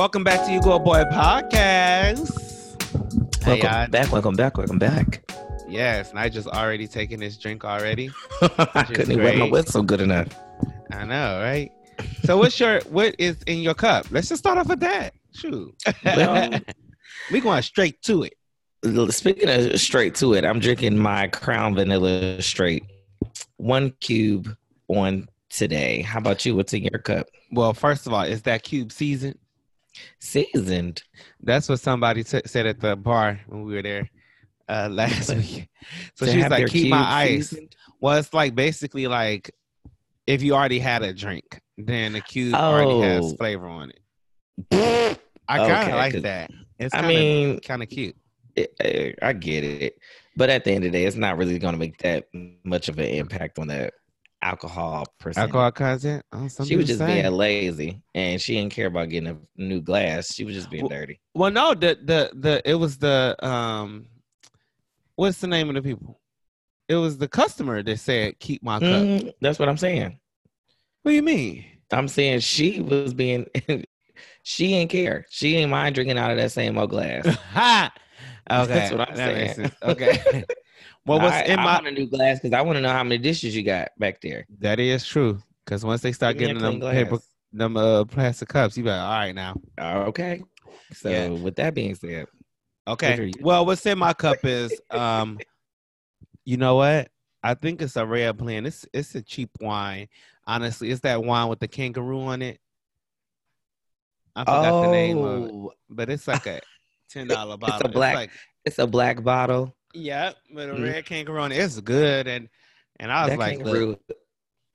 Welcome back to You Go Boy Podcast. Hey, Welcome y'all. back, welcome back, welcome back. Yes, and I just already taking this drink already. I couldn't even wet my whistle good enough. I know, right? So what's your what is in your cup? Let's just start off with that. Shoot. Well- we going straight to it. Speaking of straight to it, I'm drinking my Crown Vanilla Straight, one cube on today. How about you? What's in your cup? Well, first of all, is that cube season? Seasoned. That's what somebody t- said at the bar when we were there uh, last week. So she's like, keep my ice. seasoned? Well, it's like basically like if you already had a drink, then the cube already has Oh. flavor on it. I kind of Okay, like that. It's I kinda, mean, kind of cute. it- eh, I get it, but at the end of the day, it's not really going to make that much of an impact on the alcohol percentage. Alcohol content. Oh, some She was just say. being lazy, and she didn't care about getting a new glass. She was just being Well, dirty. Well, no, the the the it was the um, what's the name of the people? It was the customer that said, "Keep my cup." Mm, that's what I'm saying. What do you mean? I'm saying she was being she didn't care. She didn't mind drinking out of that same old glass. ha. Okay, That's what I'm that makes saying. sense. Okay. Well, what's I, in I my want a new glass because I want to know how many dishes you got back there. that is true. Because once they start Give me a getting them clean paper, them uh plastic cups, you be like, all right now. Oh, okay. So Yeah. with that being said, Okay. Well, what's in my cup is um, you know what? I think it's a rare blend. It's it's a cheap wine. Honestly, it's that wine with the kangaroo on it. I forgot the name of it, Oh, but it's like a ten dollar bottle. It's a black- like it's a black bottle. Yeah, but a Mhm. red kangaroo. It's good, and and I was that like, kangaroo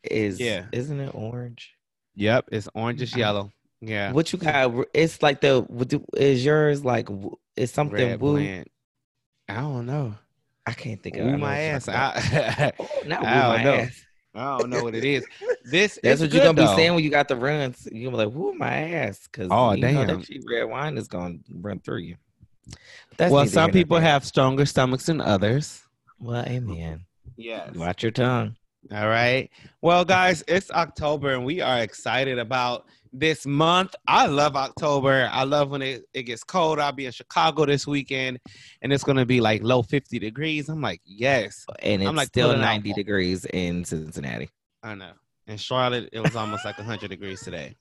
is Yeah. isn't it orange? yep, it's orangish yellow. Yeah, What you got? It's like the is yours like? Is something red woo? I don't know. I can't think of. Woo my ass. I, Oh, not woo I don't my know. ass. I don't know what it is. This That's is what you're gonna though. be saying when you got the runs. You're gonna be like, "Woo, my ass!" Because Oh, you know damn. that cheap red wine is gonna run through you. That's well, some people have stronger stomachs than others. Well, amen. Yes. Watch your tongue. All right. Well, guys, it's October and we are excited about this month. I love October. I love when it, it gets cold. I'll be in Chicago this weekend and it's going to be like low 50 degrees. I'm like, yes. And it's I'm, like, still pulling out 90 degrees in Cincinnati. I know. In Charlotte, it was almost like 100 degrees today.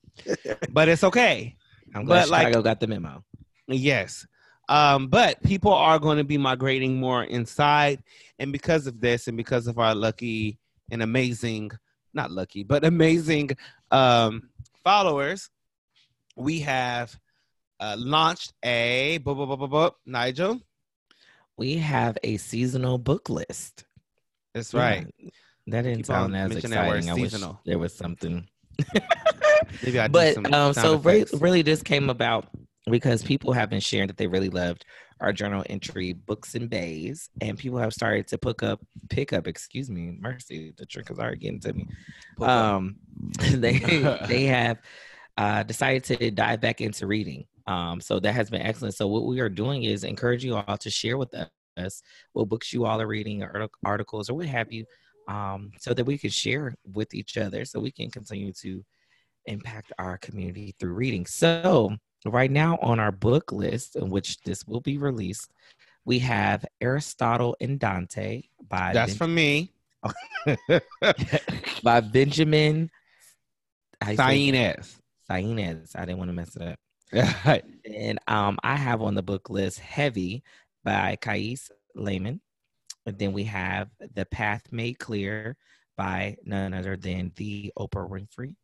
But it's okay. I'm glad But, like- Chicago got the memo. Yes. Um, but people are going to be migrating more inside. And because of this, and because of our lucky and amazing, not lucky, but amazing um, followers, we have uh, launched a bu- bu- bu- bu- Nigel. We have a seasonal book list. That's right. Yeah, That didn't Keep sound as mentioning that word, exciting. I wish there was something. Maybe I but um, so re- really, this came about because people have been sharing that they really loved our journal entry books and bays, and people have started to pick up, pick up. Excuse me, mercy, the is already getting to me. Um, they they have uh, decided to dive back into reading. Um, so that has been excellent. So what we are doing is encourage you all to share with us what books you all are reading, or articles, or what have you, um, so that we can share with each other, so we can continue to impact our community through reading. So, right now on our book list, in which this will be released, we have Aristotle and Dante by That's Ben- from me. by Benjamin how you say it? Sainez. Sainez. I didn't want to mess it up. And um, I have on the book list Heavy by Kiese Laymon. And then we have The Path Made Clear by none other than the Oprah Winfrey.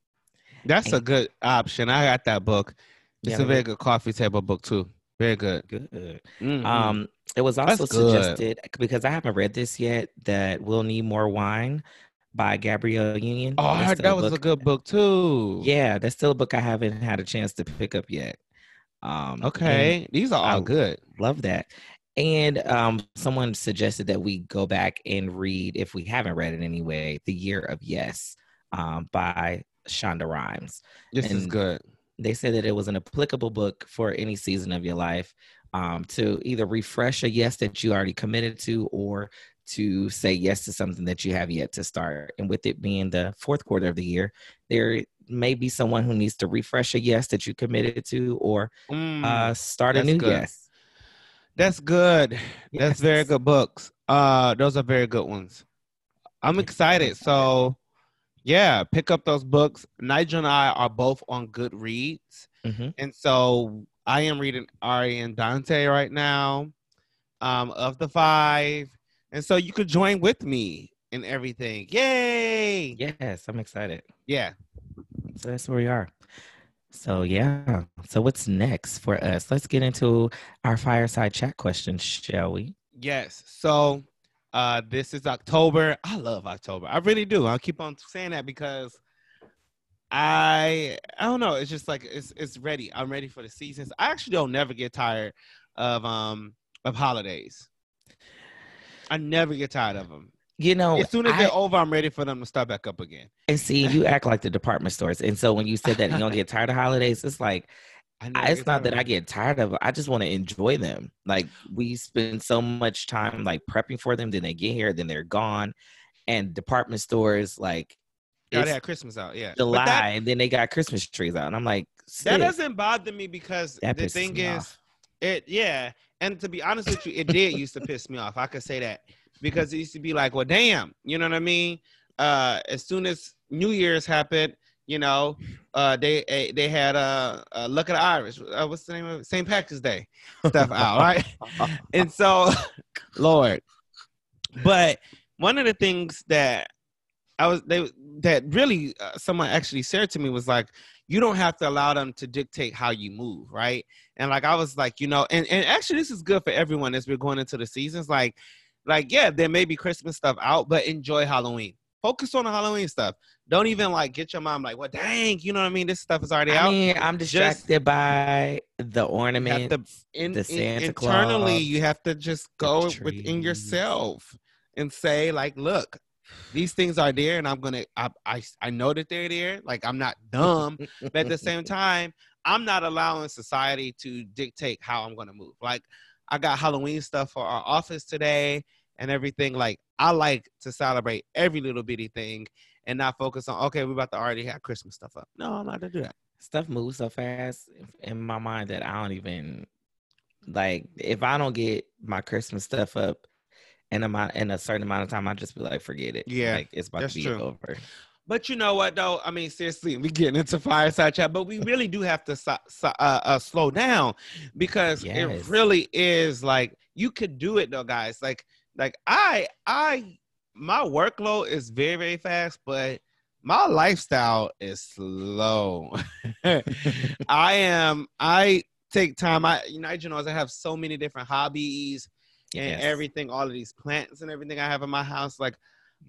That's a good option. I got that book. It's Yeah, a very good coffee table book too. Very good. Good. Mhm. Um, it was also suggested because I haven't read this yet that we'll need more wine by Gabrielle Union. oh, I heard that was a book- good book too. Yeah, that's still a book I haven't had a chance to pick up yet. Um, Okay. These are all I- good. love that. And um, someone suggested that we go back and read, if we haven't read it anyway, "The Year of Yes" um, by Shonda Rhimes. This is good. They said that it was an applicable book for any season of your life um, to either refresh a yes that you already committed to or to say yes to something that you have yet to start. And with it being the fourth quarter of the year, there may be someone who needs to refresh a yes that you committed to or Mm, uh, start a new good. yes. that's good. That's very good books. Uh, those are very good ones. I'm excited. So, yeah, pick up those books. Nigel and I are both on Goodreads, Mhm. and so I am reading Ari and Dante right now, um, of the five, and so you could join with me and everything. Yay! Yes, I'm excited. Yeah. So that's where we are. So yeah. So what's next for us? Let's get into our fireside chat questions, shall we? Yes. So uh this is October. I love October. I really do. I'll keep on saying that because I I don't know. It's just like it's it's ready. I'm ready for the seasons. I actually don't never get tired of um of holidays. I never get tired of them. You know, As soon as I- they're over, I'm ready for them to start back up again. and see, you act like the department stores. And so when you said that you don't get tired of holidays, it's like I it's not that I get tired of it. I just want to enjoy them. Like we spend so much time like prepping for them, then they get here, then they're gone. And department stores like Yeah, they had Christmas out. Yeah, July, that- and then they got Christmas trees out. And I'm like, that doesn't bother me because That the thing is, off. it yeah. And to be honest with you, it did used to piss me off. I could say that because it used to be like, well, damn, you know what I mean? Uh, as soon as New Year's happened, you know, uh, they eh, they had a, uh look at the Irish. Uh, what's the name of it? St. Patrick's Day stuff out, right? and so, Lord, but one of the things that I was they that really uh, someone actually said to me was like, you don't have to allow them to dictate how you move, right? And like I was like, you know, and and actually this is good for everyone as we're going into the seasons. Like, like yeah, there may be Christmas stuff out, but enjoy Halloween. Focus on the Halloween stuff. Don't even like get your mom like, well, dang, you know what I mean? This stuff is already I out. mean, I'm Just- distracted by the ornament, ornaments. to in, the in- Santa internally you have to just go within yourself and say like look these things are there and i'm gonna I, I i know that they're there like i'm not dumb but at the same time i'm not allowing society to dictate how i'm gonna move like i got halloween stuff for our office today and everything like i like to celebrate every little bitty thing and not focus on okay we're about to already have christmas stuff up no i'm not gonna do that Stuff moves so fast in my mind that I don't even like. If I don't get my Christmas stuff up in amount in a certain amount of time, I just be like, forget it. Yeah, like it's about to be true. over. But you know what though? I mean, seriously, we getting into fireside chat, but we really do have to so, so- uh, uh, slow down because Yes. it really is like you could do it though, guys. Like, like I, I, my workload is very, very fast, but my lifestyle is slow. I am. I take time. I, you know, you know, I have so many different hobbies and Yes. everything. All of these plants and everything I have in my house, like.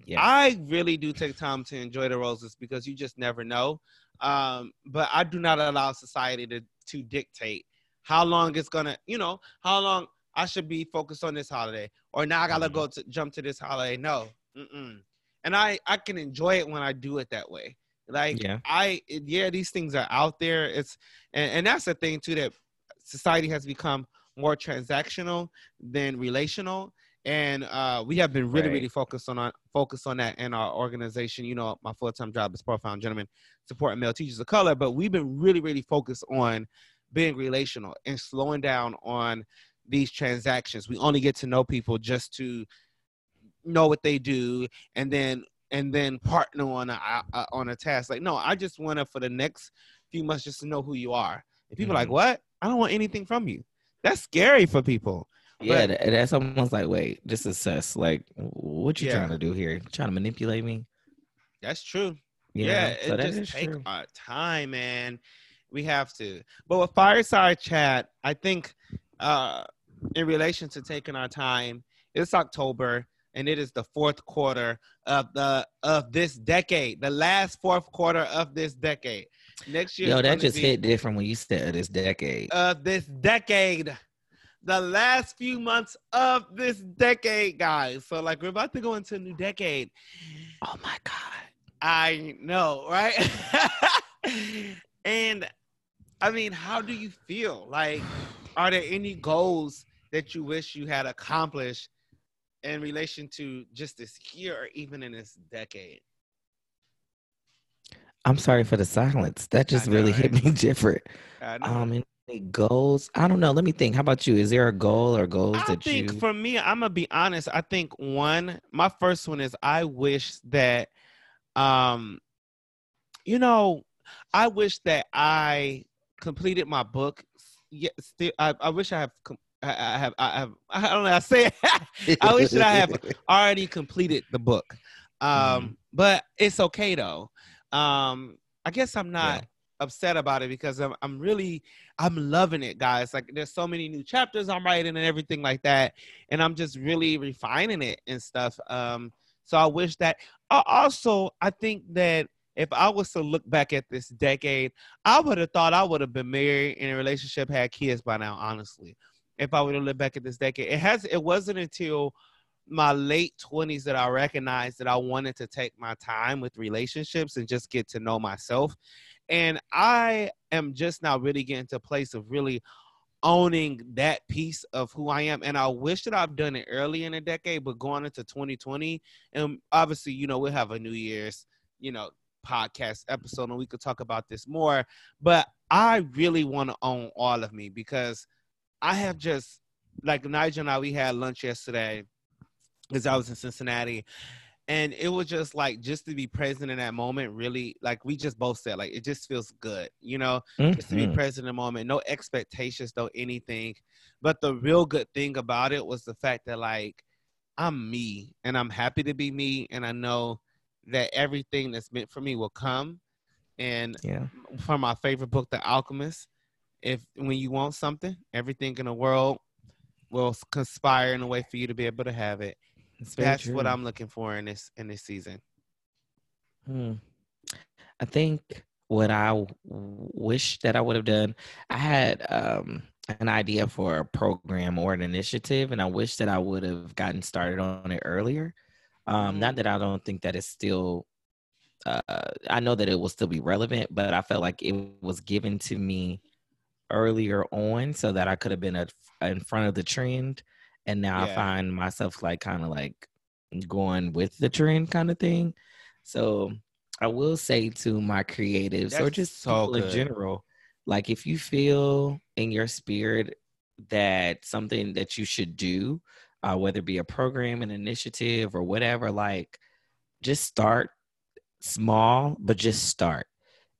Yes. I really do take time to enjoy the roses because you just never know. Um, but I do not allow society to to dictate how long it's gonna, you know, how long I should be focused on this holiday, or now I gotta Mhm. go to jump to this holiday. No, Mm-mm. and I I can enjoy it when I do it that way. Like Yeah. I yeah, these things are out there. It's and, and that's the thing too that society has become more transactional than relational and uh, we have been really, Right. really focused on our, focused on that in our organization. You know, my full time job is profound gentlemen supporting male teachers of color, but we've been really, really focused on being relational and slowing down on these transactions. We only get to know people just to know what they do, and then and then partner on a, a on a task. Like, no, I just want to for the next few months just to know who you are. And people are like, what? I don't want anything from you. That's scary for people. Yeah, But- tha- that's almost like, wait, just assess. Like, what you Yeah. trying to do here? trying to manipulate me? That's true. You yeah, know? it So just take true. our time, man. We have to. But with fireside chat, I think uh in relation to taking our time, it's October and it is the fourth quarter of the of this decade, the last fourth quarter of this decade. Next year, Yo, that just hit different when you said this decade. of this decade. The last few months of this decade, guys. So, like, we're about to go into a new decade. oh my god. I know, right? and I mean, how do you feel? Like, are there any goals that you wish you had accomplished in relation to just this year or even in this decade? I'm sorry for the silence. That just know, really right? hit me different. Um, any goals? I don't know. Let me think. How about you? Is there a goal or goals I that think you? for me, I'm gonna be honest. I think one, my first one is I wish that, um, you know, I wish that I completed my book. Yeah, still, I, I wish I have. I, I have. I have. I don't know. I say. I wish that I have already completed the book. Um, Mhm. but it's okay though. Um, I guess I'm not Yeah. upset about it because I'm I'm really I'm loving it, guys. Like there's so many new chapters I'm writing and everything like that, and I'm just really refining it and stuff. Um, so I wish that. Also, I think that if I was to look back at this decade, I would have thought I would have been married in a relationship, had kids by now. Honestly, if I would have looked back at this decade, it has. It wasn't until my late 20s that I recognized that I wanted to take my time with relationships and just get to know myself. And I am just now really getting to a place of really owning that piece of who I am. And I wish that I've done it early in the decade, but going into 2020, and obviously, you know, we'll have a New Year's, you know, podcast episode and we could talk about this more. But I really want to own all of me because I have just like Nigel and I, we had lunch yesterday because I was in Cincinnati. And it was just like just to be present in that moment, really like we just both said, like it just feels good, you know, just to be Mhm. present in the moment, no expectations, no anything. But the real good thing about it was the fact that like I'm me and I'm happy to be me, and I know that everything that's meant for me will come. And Yeah. from my favorite book, The Alchemist, if when you want something, everything in the world will conspire in a way for you to be able to have it. Very That's what. I'm looking for in this in this season. Hmm. I think what I w- wish that I would have done, I had um, an idea for a program or an initiative, and I wish that I would have gotten started on it earlier. Um, Not that I don't think that it's still, uh, I know that it will still be relevant, but I felt like it was given to me earlier on so that I could have been at, in front of the trend. And now I find myself like kind of like going with the trend kind of thing. So I will say to my creatives or just so people in general, like if you feel in your spirit that something that you should do, uh, whether it be a program, an initiative, or whatever, like just start small, but just start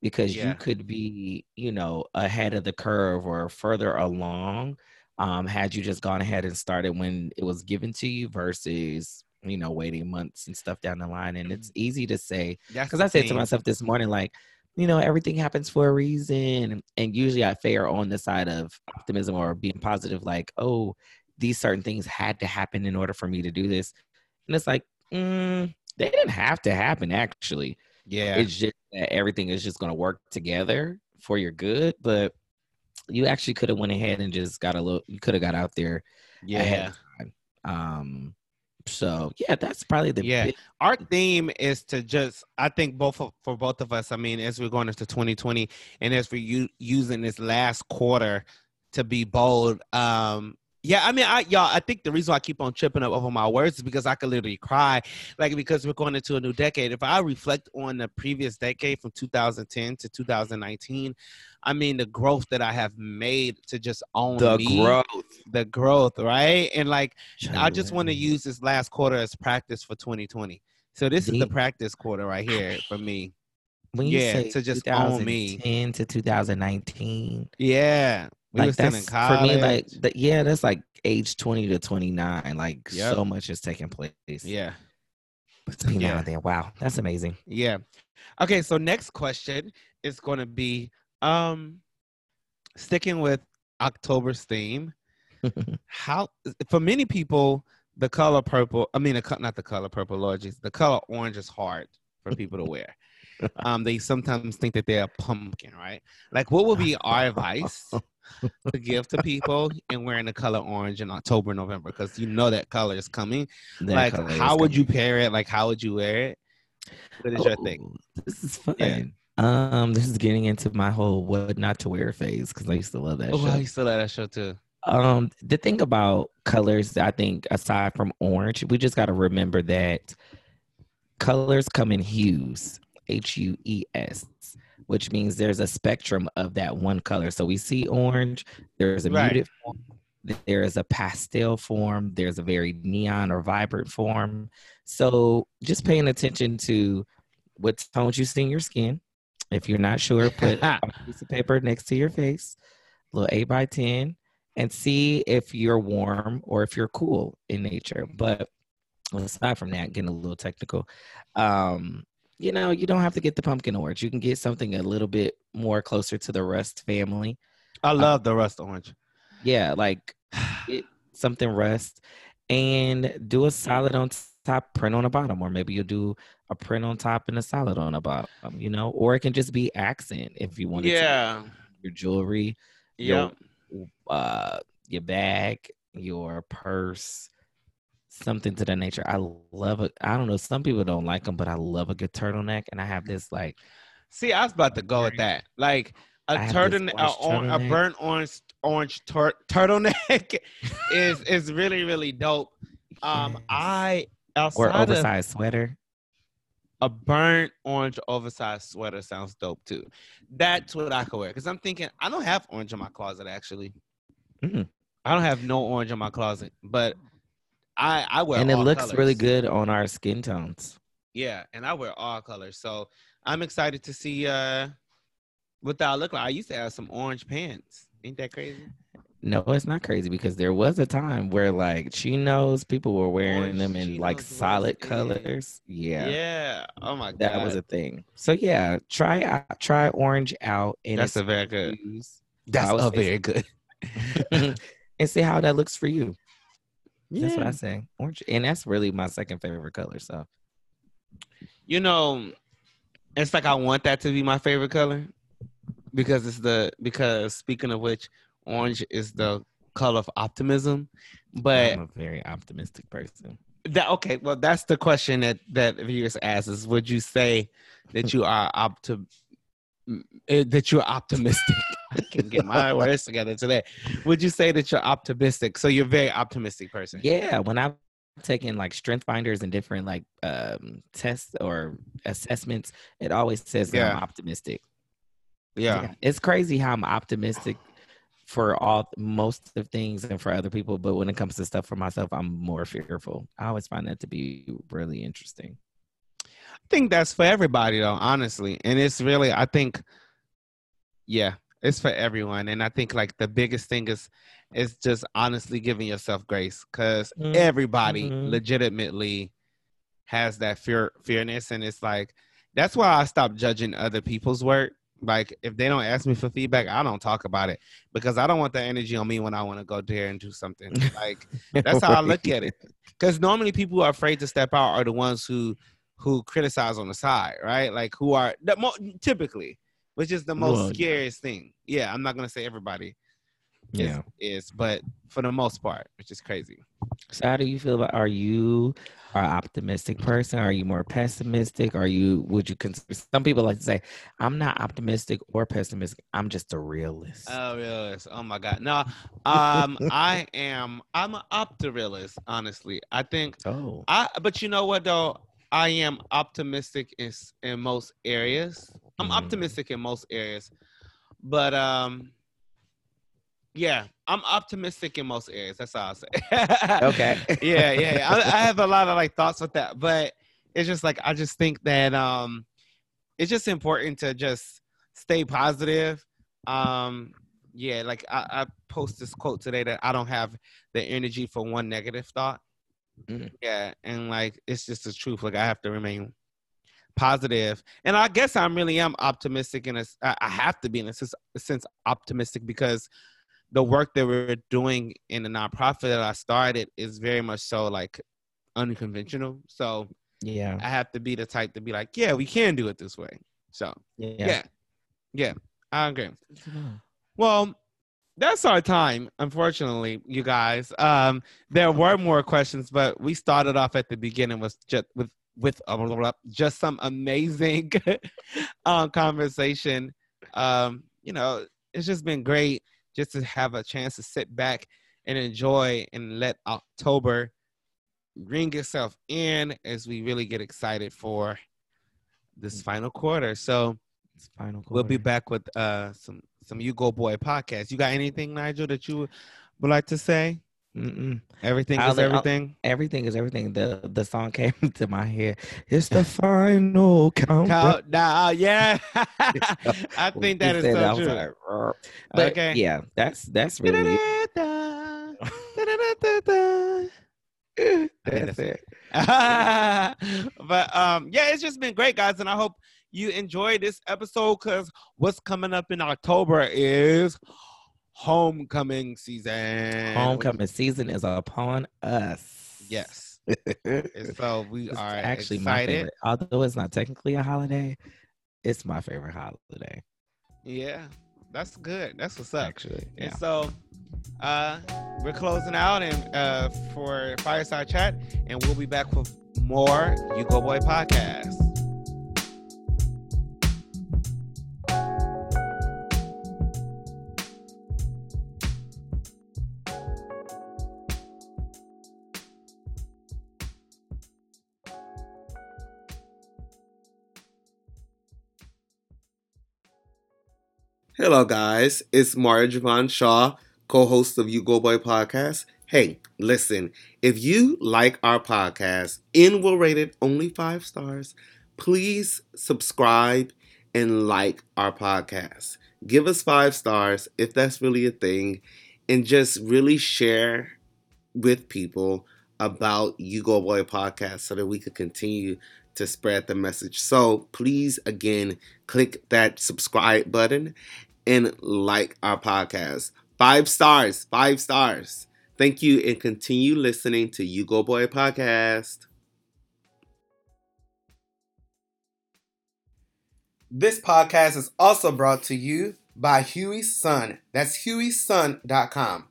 because Yeah. you could be, you know, ahead of the curve or further along um, had you just gone ahead and started when it was given to you versus, you know, waiting months and stuff down the line. And it's easy to say, because I said to myself this morning, like, you know, everything happens for a reason. And usually I fare on the side of optimism or being positive, like, oh, these certain things had to happen in order for me to do this. And it's like, mm, they didn't have to happen, actually. Yeah. It's just that everything is just going to work together for your good. But you actually could have went ahead and just got a little, you could have got out there ahead yeah. of time. Um, so yeah, that's probably the Yeah. big- Our theme is to just I think both of, for both of us, I mean, as we're going into 2020 and as we're u- using this last quarter to be bold, um yeah, I mean, I y'all, I think the reason why I keep on tripping up over my words is because I could literally cry, like because we're going into a new decade. If I reflect on the previous decade from 2010 to 2019, I mean, the growth that I have made to just own the me, growth. the growth, right? And like, I just want to use this last quarter as practice for 2020. So this is the practice quarter right here for me. when you yeah, say to just own me. 2010 to 2019 Yeah, we like were still in that's college. for me like the, yeah that's like age 20 to 29 like Yep. so much is taking place yeah, between now Yeah. and then wow that's amazing yeah. Okay, so next question is going to be um sticking with October's theme. How for many people the color purple, I mean, the, not the color purple, Lord Jesus, the color orange is hard for people to wear. Um, they sometimes think that they're a pumpkin, right? Like, what would be our advice to give to people and wearing the color orange in October, November? Because you know that color is coming. That like, how would you pair it? Like, how would you wear it? What is your thing? Oh, this is fun Yeah. um this is getting into my whole what not to wear phase because i used to love that Oh, show I used to like that show too. Um, the thing about colors, I think, aside from orange, we just got to remember that colors come in hues. H U E S, which means there's a spectrum of that one color. So we see orange, there's a Right. muted form, there is a pastel form, there's a very neon or vibrant form. So just paying attention to what tones you see in your skin. If you're not sure, put a piece of paper next to your face, a little eight by ten, and see if you're warm or if you're cool in nature. But aside from that, getting a little technical, um, you know, you don't have to get the pumpkin orange. You can get something a little bit more closer to the rust family. I love the rust orange. Yeah, like it, something rust, and do a solid on top, print on the bottom, or maybe you'll do a print on top and a solid on the bottom. You know, or it can just be accent if you want. Yeah. your jewelry, Yeah. your uh your bag, your purse, something to that nature. I love it. I don't know. Some people don't like them, but I love a good turtleneck, and I have this like See, I was about to go with that. Like a I have this turtle, a, a burnt orange orange tur- turtleneck is is really really dope. Um, Yes. I or outside of oversized sweater. a burnt orange oversized sweater sounds dope too. That's what I could wear because I'm thinking I don't have orange in my closet actually. Mm. I don't have no orange in my closet, but I I wear and it all looks really good on our skin tones. Yeah, and I wear all colors, so I'm excited to see uh what that look like. I used to have some orange pants. Ain't that crazy? No, it's not crazy because there was a time where like chinos, people were wearing Orange them in like chinos was solid in. colors. Yeah. Yeah, Oh my god. that was a thing. So yeah, try out, try orange out and That's a very good. That's a very good. and see how that looks for you. That's what I say. Orange, and that's really my second favorite color. So You know, it's like I want that to be my favorite color because it's the because speaking of which, orange is the color of optimism. But I'm a very optimistic person. that okay, well that's the question that that viewers ask is would you say that you are optim eh, that you're optimistic? I can get my words together today. Would you say that you're optimistic? So you're a very optimistic person. Yeah, when I've taken like strength finders and different like um tests or assessments, it always says that Yeah. I'm optimistic. Yeah. It's crazy how I'm optimistic for all most of things and for other people, but when it comes to stuff for myself, I'm more fearful. I always find that to be really interesting. I think that's for everybody though, honestly. And it's really I think yeah, it's for everyone. And I think like the biggest thing is is just honestly giving yourself grace because Mhm. everybody Mhm. legitimately has that fear fearness and it's like that's why I stopped judging other people's work. Like if they don't ask me for feedback, I don't talk about it because I don't want that energy on me when I want to go there and do something. Like that's how I look at it. Because normally people who are afraid to step out are the ones who who criticize on the side, right? Like who are the mo- typically, which is the most Well, scariest thing. Yeah, I'm not gonna say everybody is, Yeah. is, but for the most part, which is crazy. So how do you feel about are you an optimistic person? Are you more pessimistic? Are you would you consider some people like to say, I'm not optimistic or pessimistic. I'm just a realist. Oh, realist. Oh my god. No, um, I am. I'm an optimist. Honestly, I think oh. I. But you know what though? I am optimistic in in most areas. I'm Mhm. optimistic in most areas, but um, yeah, I'm optimistic in most areas. That's all I'll say. Okay. yeah, yeah. yeah. I, I have a lot of like thoughts with that, but it's just like I just think that um, it's just important to just stay positive. Um, yeah, like I, I post this quote today that I don't have the energy for one negative thought. Mm. Yeah, and like it's just the truth. Like I have to remain positive, and I guess I'm really am optimistic and I have to be in a sense, a sense optimistic because the work that we're doing in the nonprofit that I started is very much so like unconventional. So Yeah. I have to be the type to be like, yeah, we can do it this way. So Yeah. yeah, yeah, I agree. Well, that's our time, unfortunately, you guys. Um, there were more questions, but we started off at the beginning with just with with uh, just some amazing um, conversation. Um, you know, it's just been great just to have a chance to sit back and enjoy and let October ring itself in as we really get excited for this final quarter. So It's final quarter. we'll be back with uh some some You Go Boy podcast. You got anything, Nigel, that you would like to say? Mm-mm. Everything I'll is let- I'll- everything. Everything is everything. The the song came to my head. It's the final countdown. Countdown, yeah. I think that is so was true. like, but Okay. yeah, that's that's really it. I think That's that's it. but um, yeah, it's just been great, guys, and I hope you enjoyed this episode because what's coming up in October is homecoming season. Homecoming season is upon us. Yes. so we are actually my excited. favorite. Although it's not technically a holiday, it's my favorite holiday. Yeah, that's good. That's what's up. Actually, And yeah. so uh we're closing out and uh for fireside chat and we'll be back with more You Go Boy podcast. Hello, guys. It's Mario Javon Shaw, co host of You Go Boy podcast. Hey, listen, if you like our podcast and will rate it only five stars, please subscribe and like our podcast. Give us five stars if that's really a thing, and just really share with people about You Go Boy podcast so that we could continue to spread the message. So please, again, click that subscribe button and like our podcast. Five stars, five stars. Thank you and continue listening to You Go Boy podcast. This podcast is also brought to you by Huey's Son. That's hueyson.com.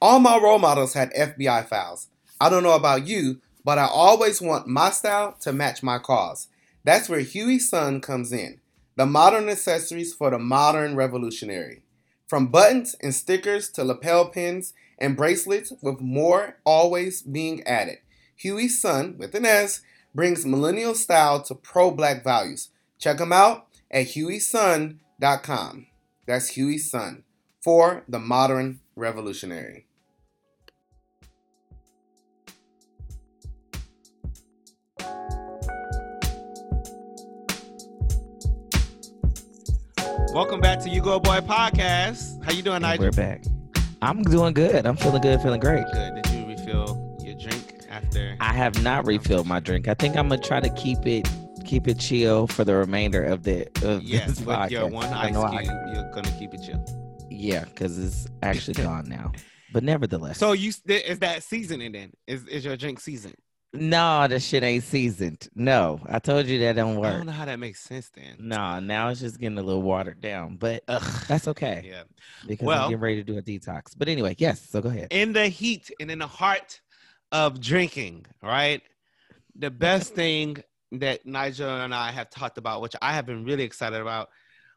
All my role models had FBI files. I don't know about you, but I always want my style to match my cause. That's where Huey's Son comes in the modern accessories for the modern revolutionary. From buttons and stickers to lapel pins and bracelets, with more always being added. Huey's Son, with an S, brings millennial style to pro black values. Check them out at hueyson.com. That's Huey's Son for the modern revolutionary. Welcome back to You Go Boy podcast. How you doing, Nigel? we're back. I'm doing good. I'm feeling good, feeling great. Good. Did you refill your drink after? I have not refilled my drink. I think I'm gonna try to keep it keep it chill for the remainder of the of yes, this with your one I ice know cube, I- you're gonna keep it chill. yeah, because it's actually gone now. But nevertheless, So you is that seasoning then? Is is your drink seasoned? No, the shit ain't seasoned. No, I told you that don't work. I don't know how that makes sense then. No, now it's just getting a little watered down, but Ugh. that's okay Yeah. because Well- I'm getting ready to do a detox. But anyway, yes. So go ahead. in the heat and in the heart of drinking, right? The best thing that Nigel and I have talked about, which I have been really excited about,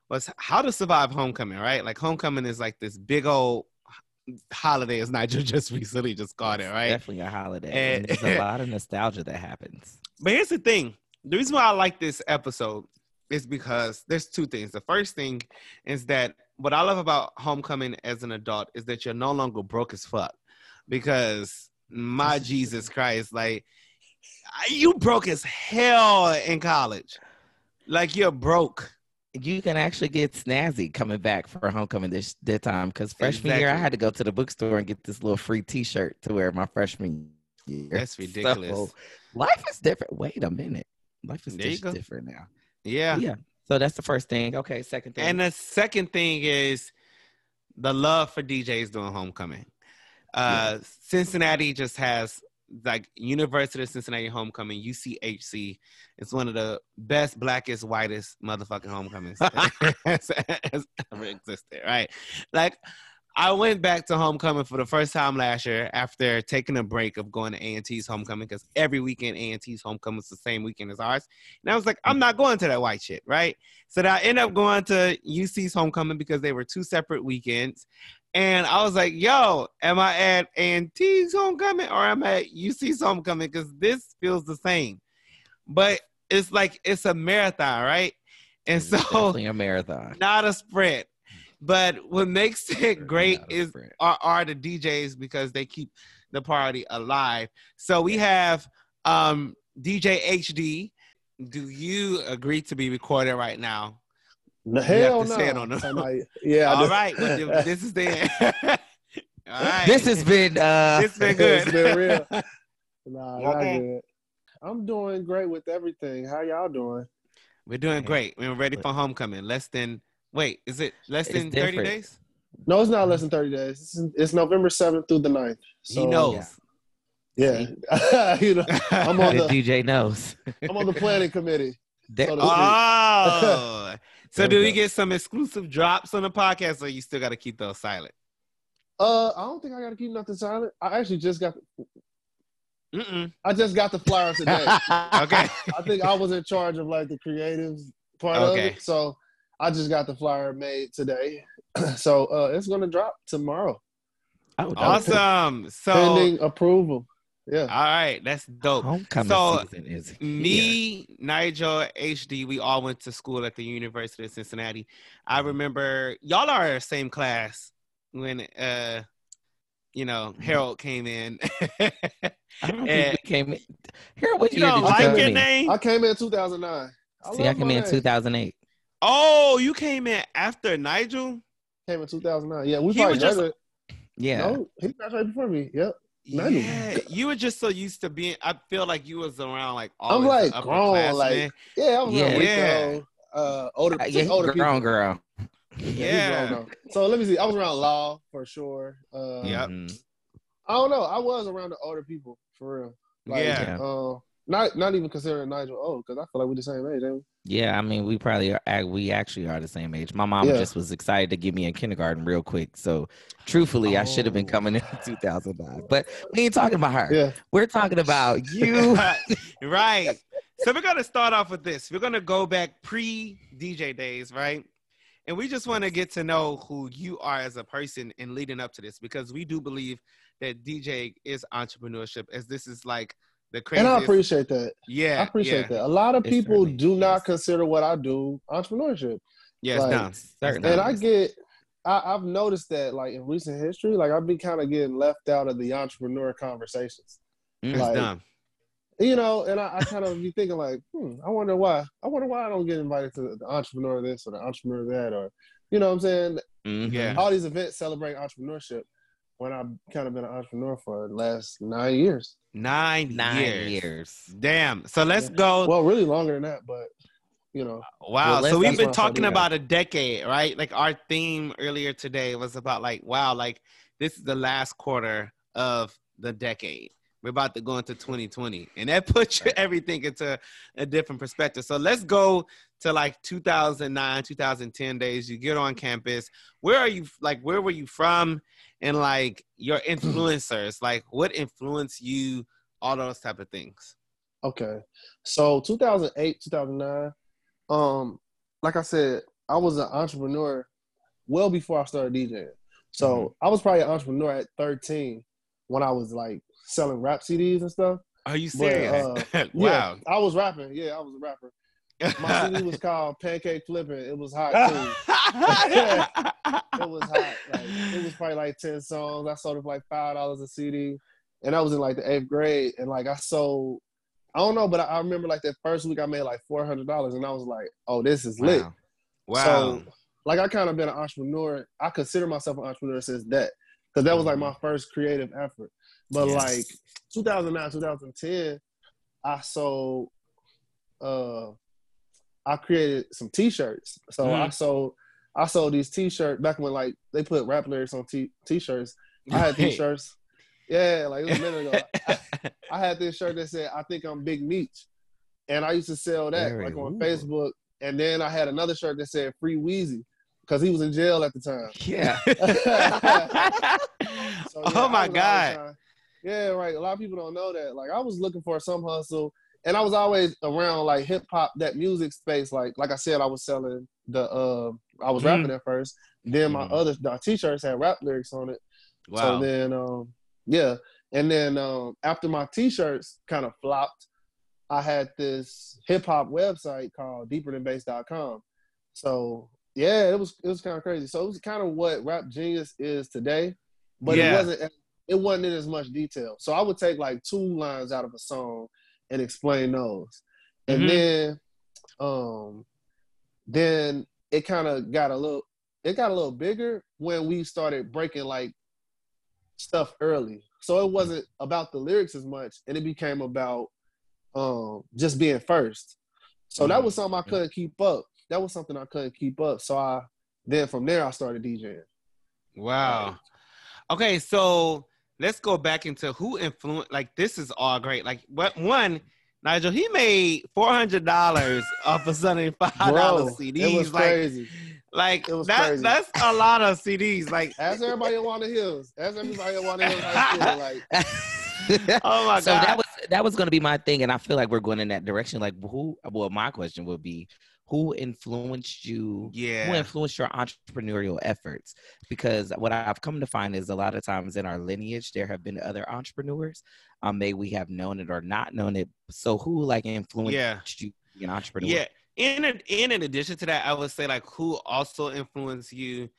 was how to survive homecoming, right? Like homecoming is like this big old holiday, as Nigel just recently just called it, right? Definitely a holiday. And- And there's a lot of nostalgia that happens. But here's the thing: the reason why I like this episode is because there's two things. The first thing is that what I love about homecoming as an adult is that you're no longer broke as fuck. Because my Jesus Christ, like you broke as hell in college. Like you're broke. You can actually get snazzy coming back for homecoming this that time because freshman year I had to go to the bookstore and get this little free T-shirt to wear my freshman year. That's ridiculous. So, life is different. Wait a minute, life is just different now. Yeah. Yeah. So that's the first thing. Okay, second thing. And the second thing is the love for DJs doing homecoming. Uh, Cincinnati just has like University of Cincinnati homecoming, UCHC. It's one of the best, blackest, whitest motherfucking homecomings has ever existed, right? Like, I went back to homecoming for the first time last year after taking a break of going to A&T's homecoming because every weekend A&T's homecoming is the same weekend as ours. And I was like, I'm not going to that white shit, right? So I ended up going to UC's homecoming because they were two separate weekends. And I was like, yo, am I at A&T's homecoming or am I at UC's homecoming? Because this feels the same. But it's like it's a marathon, right? And It's so definitely a marathon. not a sprint. But what makes it great is are, are the DJs because they keep the party alive. So we have um DJ HD. Do you agree to be recorded right now? No, You hell have to no. say on the- Somebody- yeah. I All do. right, well, this is the All right. This has been uh It's been good. it's been real. Nah, y'all Okay. good. I'm doing great with everything. How y'all doing? We're doing great. We're ready for homecoming. Less than wait, is it less It's than 30 days? No, it's not less than 30 days. It's, it's November 7th through the 9th. So, he knows. Yeah. you know, I'm on the the DJ knows. I'm on the planning committee. There- So Oh, so There do we we go. get some exclusive drops on the podcast, or you still got to keep those silent? Uh, I don't think I got to keep nothing silent. I actually just got Mm-mm. I just got the flyer today. Okay. I think I was in charge of like the creative part Okay. of it. So I just got the flyer made today. so uh it's gonna drop tomorrow. Oh, dope. awesome. So, Pending approval. Yeah. all right, that's dope. Homecoming So, season is here. Me, Nigel, HD, we all went to school at the University of Cincinnati. I remember y'all are same class when uh you know Harold came in. I don't think we came in. Here, what you year don't did you like come your in? name? I came in 2009. See, I came in name. 2008. Oh, you came in after Nigel? Came in 2009. Yeah, we He probably was just- Yeah. No, he graduated before me. Yep. Nigel. Yeah, you were just so used to being. I feel like you was around like I'm like the grown, upperclassmen. like yeah, I was Yeah. around Yeah. Uh, older, yeah, he older grown people. girl. Yeah, he Yeah. grown. So let me see. I was around Law for sure. Uh, Yep. Mhm. I don't know. I was around the older people for real. Like, Yeah. Uh, not not even considering Nigel old because I feel like we're the same age. Ain't we? Yeah, I mean, we probably are. We actually are the same age. My mom Yeah. just was excited to get me in kindergarten real quick. So, truthfully, I should have been Oh. coming in 2009. But we ain't talking about her. Yeah. We're talking about you. right. So we're gonna start off with this. We're gonna go back pre DJ days, right? And we just want to get to know who you are as a person and leading up to this because we do believe that DJ is entrepreneurship, as this is like the craziest. And I appreciate that. yeah, I appreciate yeah. that. A lot of people certainly do not is. consider what I do entrepreneurship. Yeah, it's Like, done. And I get, I, I've noticed that like in recent history, like I've been kind of getting left out of the entrepreneur conversations. Mm. It's like- done. You know, and I, I kind of be thinking like, hmm, I wonder why. I wonder why I don't get invited to the entrepreneur this or the entrepreneur that, or you know what I'm saying? Mhm. Yeah. All these events celebrate entrepreneurship when I've kind of been an entrepreneur for the last nine years. Nine, Nine years. years. Damn. So let's Yeah. go. Well, really longer than that, but you know, Wow. Well, so we've been what I said, talking about a decade, right? Like our theme earlier today was about like, wow, like this is the last quarter of the decade. We're about to go into 2020. And that puts everything into a different perspective. So let's go to like 2009, 2010 days. You get on campus. Where are you like where were you from? And like your influencers, like what influenced you, all those type of things. Okay. So 2008, 2009, um, like I said, I was an entrepreneur well before I started DJing. So I was probably an entrepreneur at 13 when I was like selling rap CDs and stuff. Are you But, serious? uh, wow. Yeah, I was rapping. Yeah, I was a rapper. My CD was called Pancake Flipping. It was hot too. it was hot. Like it was probably like 10 songs. I sold it for like five dollars a CD. And I was in like the eighth grade. And like I sold I don't know, but I, I remember like that first week I made like four hundred dollars and I was like, oh, this is lit. Wow. wow. So like I kind of been an entrepreneur. I consider myself an entrepreneur since that. Because that was like my first creative effort. But Yes. like 2009, 2010, I sold uh I created some t-shirts. So Mm. I sold I sold these t-shirts back when like they put rap lyrics on t t-shirts. I had t-shirts. Yeah, like it was a minute ago. I, I had this shirt that said I think I'm Big Meech. And I used to sell that Very like on ooh. Facebook. And then I had another shirt that said Free Weezy because he was in jail at the time. Yeah. So, oh yeah, I my god. Yeah, right. A lot of people don't know that. Like I was looking for some hustle, and I was always around like hip hop, that music space. Like like I said, I was selling the. uh I was Mhm. rapping at first. Then my Mhm. other my t-shirts had rap lyrics on it. Wow. So then, um, yeah, and then um, after my t-shirts kind of flopped, I had this hip hop website called deeperthanbass.com. So yeah, it was it was kind of crazy. So it was kind of what Rap Genius is today, but Yeah. it wasn't it wasn't in as much detail. So I would take like two lines out of a song and explain those, and Mhm. then um then it kind of got a little it got a little bigger when we started breaking like stuff early. So it wasn't about the lyrics as much, and it became about um just being first. So that was something I couldn't keep up. That was something I couldn't keep up. So I then from there I started DJing. Wow. Okay, so let's go back into who influenced. Like this is all great. Like what one, Nigel, he made four hundred dollars off of seventy five dollars Bro, CDs. it was like, crazy. like that. crazy. That's a lot of CDs. Like, Ask everybody in Walnut Hills. Ask everybody in Walnut Hills High School. Like oh my so god. that was that was going to be my thing, and I feel like we're going in that direction. Like, who? Well, my question would be, who influenced you? yeah Who influenced your entrepreneurial efforts? Because what I've come to find is a lot of times in our lineage, there have been other entrepreneurs. Um, may we have known it or not known it. So, who like influenced Yeah. you to be an entrepreneur? Yeah. In ad- in in addition to that, I would say like who also influenced you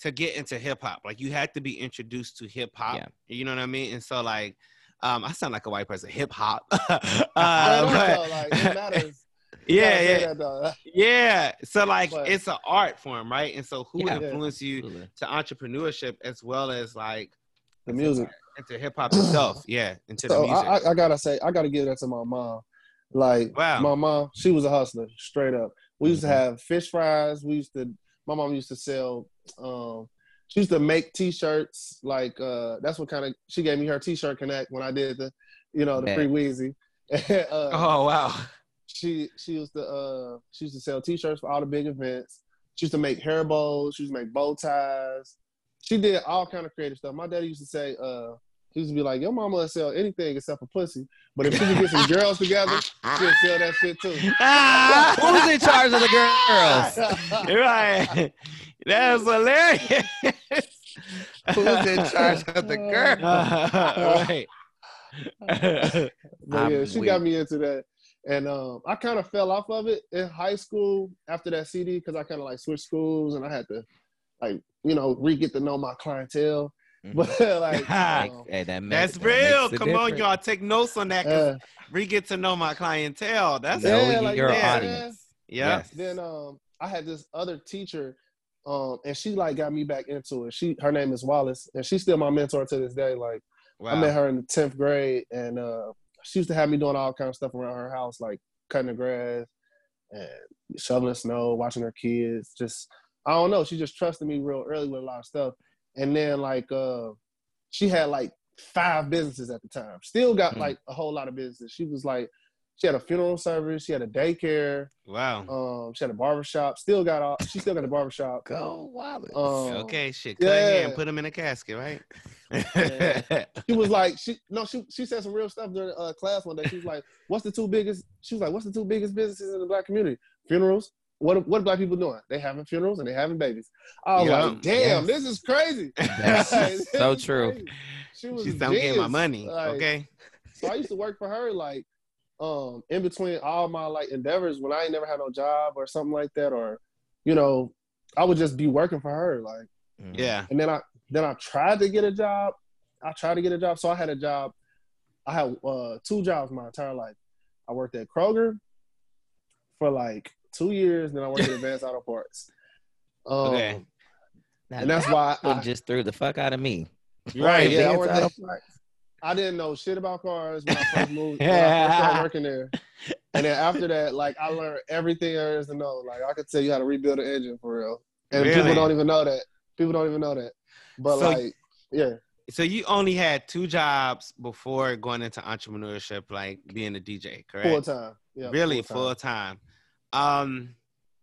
to get into hip hop. Like you had to be introduced to hip hop. Yeah. You know what I mean? And so like, um, I sound like a white person. Hip hop. Uh, but- like it matters. You yeah, yeah, yeah. So like, But- it's an art form, right? And so who Yeah. influenced you Absolutely. to entrepreneurship as well as like The music. into hip hop itself? Yeah, into the music. I, I, I gotta say, I gotta give that to my mom. Like Wow. my mom, she was a hustler, straight up. We used Mhm. to have fish fries. We used to. My mom used to sell. Um, she used to make T-shirts. Like uh, that's what kind of she gave me her T-shirt connect when I did the, you know, the Bet. free Weezy. uh, oh wow. She she used to uh she used to sell t-shirts for all the big events. She used to make hair bows, she used to make bow ties. She did all kind of creative stuff. My daddy used to say, uh, he used to be like, Your mama will sell anything except for pussy. But if she could get some girls together, she'll sell that shit too. Who's in charge of the girls? right. That's hilarious. Who's in charge of the girls? right. But yeah, I'm she weak. got me into that. And um, I kind of fell off of it in high school after that CD because I kind of like switched schools and I had to like, you know, re get to know my clientele. Mhm. But like, Like, um, Hey, that That's that real. makes a Come on, y'all. Take notes on that. 'cause uh, we get to know my clientele. That's Know Yeah, like your that. audience. yeah. Yes. then um I had this other teacher um and she like got me back into it. She her name is Wallace and she's still my mentor to this day. Like Wow. I met her in the tenth grade and uh she used to have me doing all kind of stuff around her house, like cutting the grass and shoveling snow, watching her kids. Just I don't know. She just trusted me real early with a lot of stuff. And then like uh she had like five businesses at the time. Still got Hmm. like a whole lot of businesses. She was like she had a funeral service, she had a daycare, wow. um, she had a barbershop. Still got all. She still got a barbershop. Go Wallace. Um, okay, shit. Cut yeah. yeah. and put him in a casket, right? Yeah. She was like, she no, she she said some real stuff during uh, class one day. She was like, "What's the two biggest?" She was like, "What's the two biggest businesses in the black community? Funerals. What what are black people doing? They having funerals and they having babies." I was Yeah. like, "Damn, Yes. this is crazy." That's This so is true. crazy. She was. She's don't get my money. Like, okay. So I used to work for her like um in between all my like endeavors when I ain't never had no job or something like that or you know I would just be working for her like Mhm. Yeah. and then I then I tried to get a job. I tried to get a job. So I had a job. I had uh, two jobs my entire life. I worked at Kroger for like two years. Then I worked at Advanced Auto Parts. Um, Okay. Now, And that's that why I- just threw the fuck out of me. Right. Yeah, I Advanced worked Auto at- Parts. I didn't know shit about cars when I first moved. when I first started working there. And then after that, like I learned everything there is to know. Like I could tell you how to rebuild an engine for real. And Really? people don't even know that. People don't even know that. But So- like, yeah. So you only had two jobs before going into entrepreneurship, like being a DJ, correct? Full time. Yeah. really full time. Um,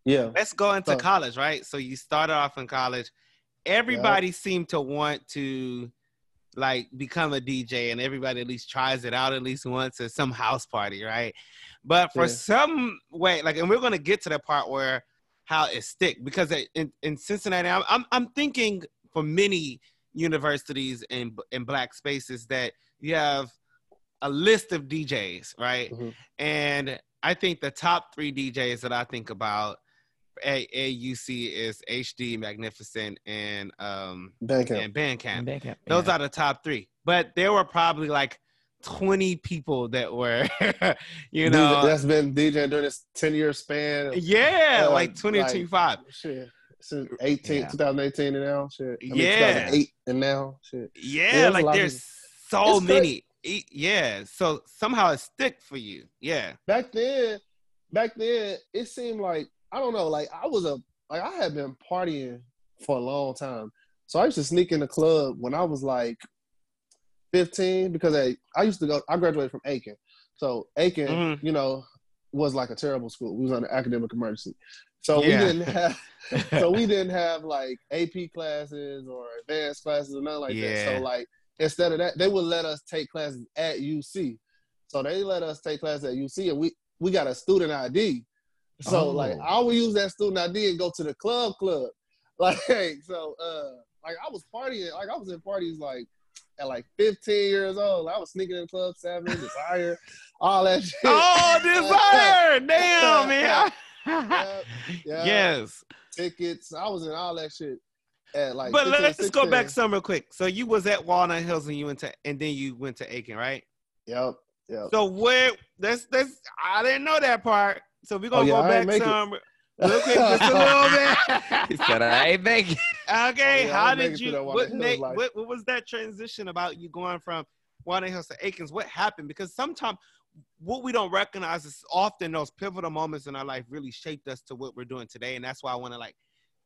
Yeah. let's go into So- college, right? So you started off in college. Everybody seemed to want to like become a DJ, and everybody at least tries it out at least once at some house party, right? But for Yeah. some way, like, and we're gonna get to the part where how it stick because in, in Cincinnati, I'm, I'm I'm thinking for many universities and in black spaces that you have a list of DJs, right? Mhm. And I think the top three DJs that I think about at AUC is HD, Magnificent, and um Bandcamp. and Bandcamp. Bandcamp, Those yeah. are the top three. But there were probably like 20 people that were, you know, DJ that's been DJing during this 10 year span. yeah, uh, like 20 like- 25. Shit. Since 18, Yeah. 2018 and now, shit. I mean, Yeah. 2008 and now, shit. Yeah, there's a like lot of- there's so many. Yeah, so somehow it stick for you. Yeah. Back then, back then, it seemed like, I don't know, like I was a, like I had been partying for a long time. So I used to sneak in the club when I was like 15 because I, I used to go, I graduated from Aiken. So Aiken, Mhm. you know, was like a terrible school. We was under academic emergency. So Yeah. we didn't have so we didn't have like AP classes or advanced classes or nothing like that. So like instead of that, they would let us take classes at UC. So they let us take classes at UC and we we got a student ID. So Oh. like I would use that student ID and go to the club club. Like so uh like I was partying, like I was in parties like at like 15 years old. I was sneaking in the club, seven, desire, all that shit. Oh, desire! Damn, man. Yeah, yeah. Yes. tickets. I was in all that shit at like. but 15, let's just go back some real quick. So you was at Walnut Hills and you went to and then you went to Aiken, right? Yep, yep. So where that's that's I didn't know that part. So we're Oh, gonna yeah, go ain't back make it. some real quick, just a little He bit. said, I ain't making. Okay, Oh, yeah, how didn't make did it to you? What, Walnut Hills what what was that transition about you going from Walnut Hills to Aikens? What happened? Because sometimes what we don't recognize is often those pivotal moments in our life really shaped us to what we're doing today, and that's why I want to like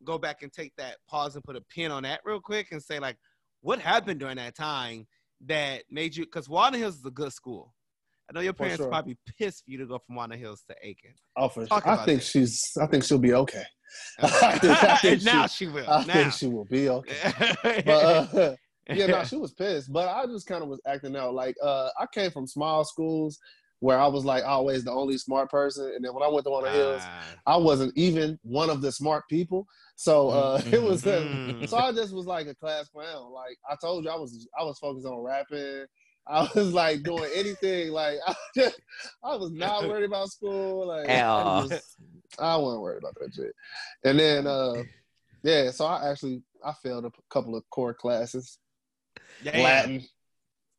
go back and take that pause and put a pin on that real quick and say like, what happened during that time that made you? Because Walnut Hills is a good school. I know your parents sure. probably pissed for you to go from Walnut Hills to Aiken. Oh, for Talk I think that. she's. I think she'll be okay. I think- I think now she- she will. I now. think she will be okay. But uh, yeah, no, she was pissed. But I just kind of was acting out. Like uh, I came from small schools where I was like always the only smart person, and then when I went to Walnut Hills, Ah. I wasn't even one of the smart people. So uh, it was. Uh, Mm. so I just was like a class clown. Like I told you, I was I was focused on rapping. I was like doing anything. Like I just I was not worried about school. Like I, was- I wasn't worried about that shit. And then uh, yeah, so I actually I failed a couple of core classes, Damn. Latin,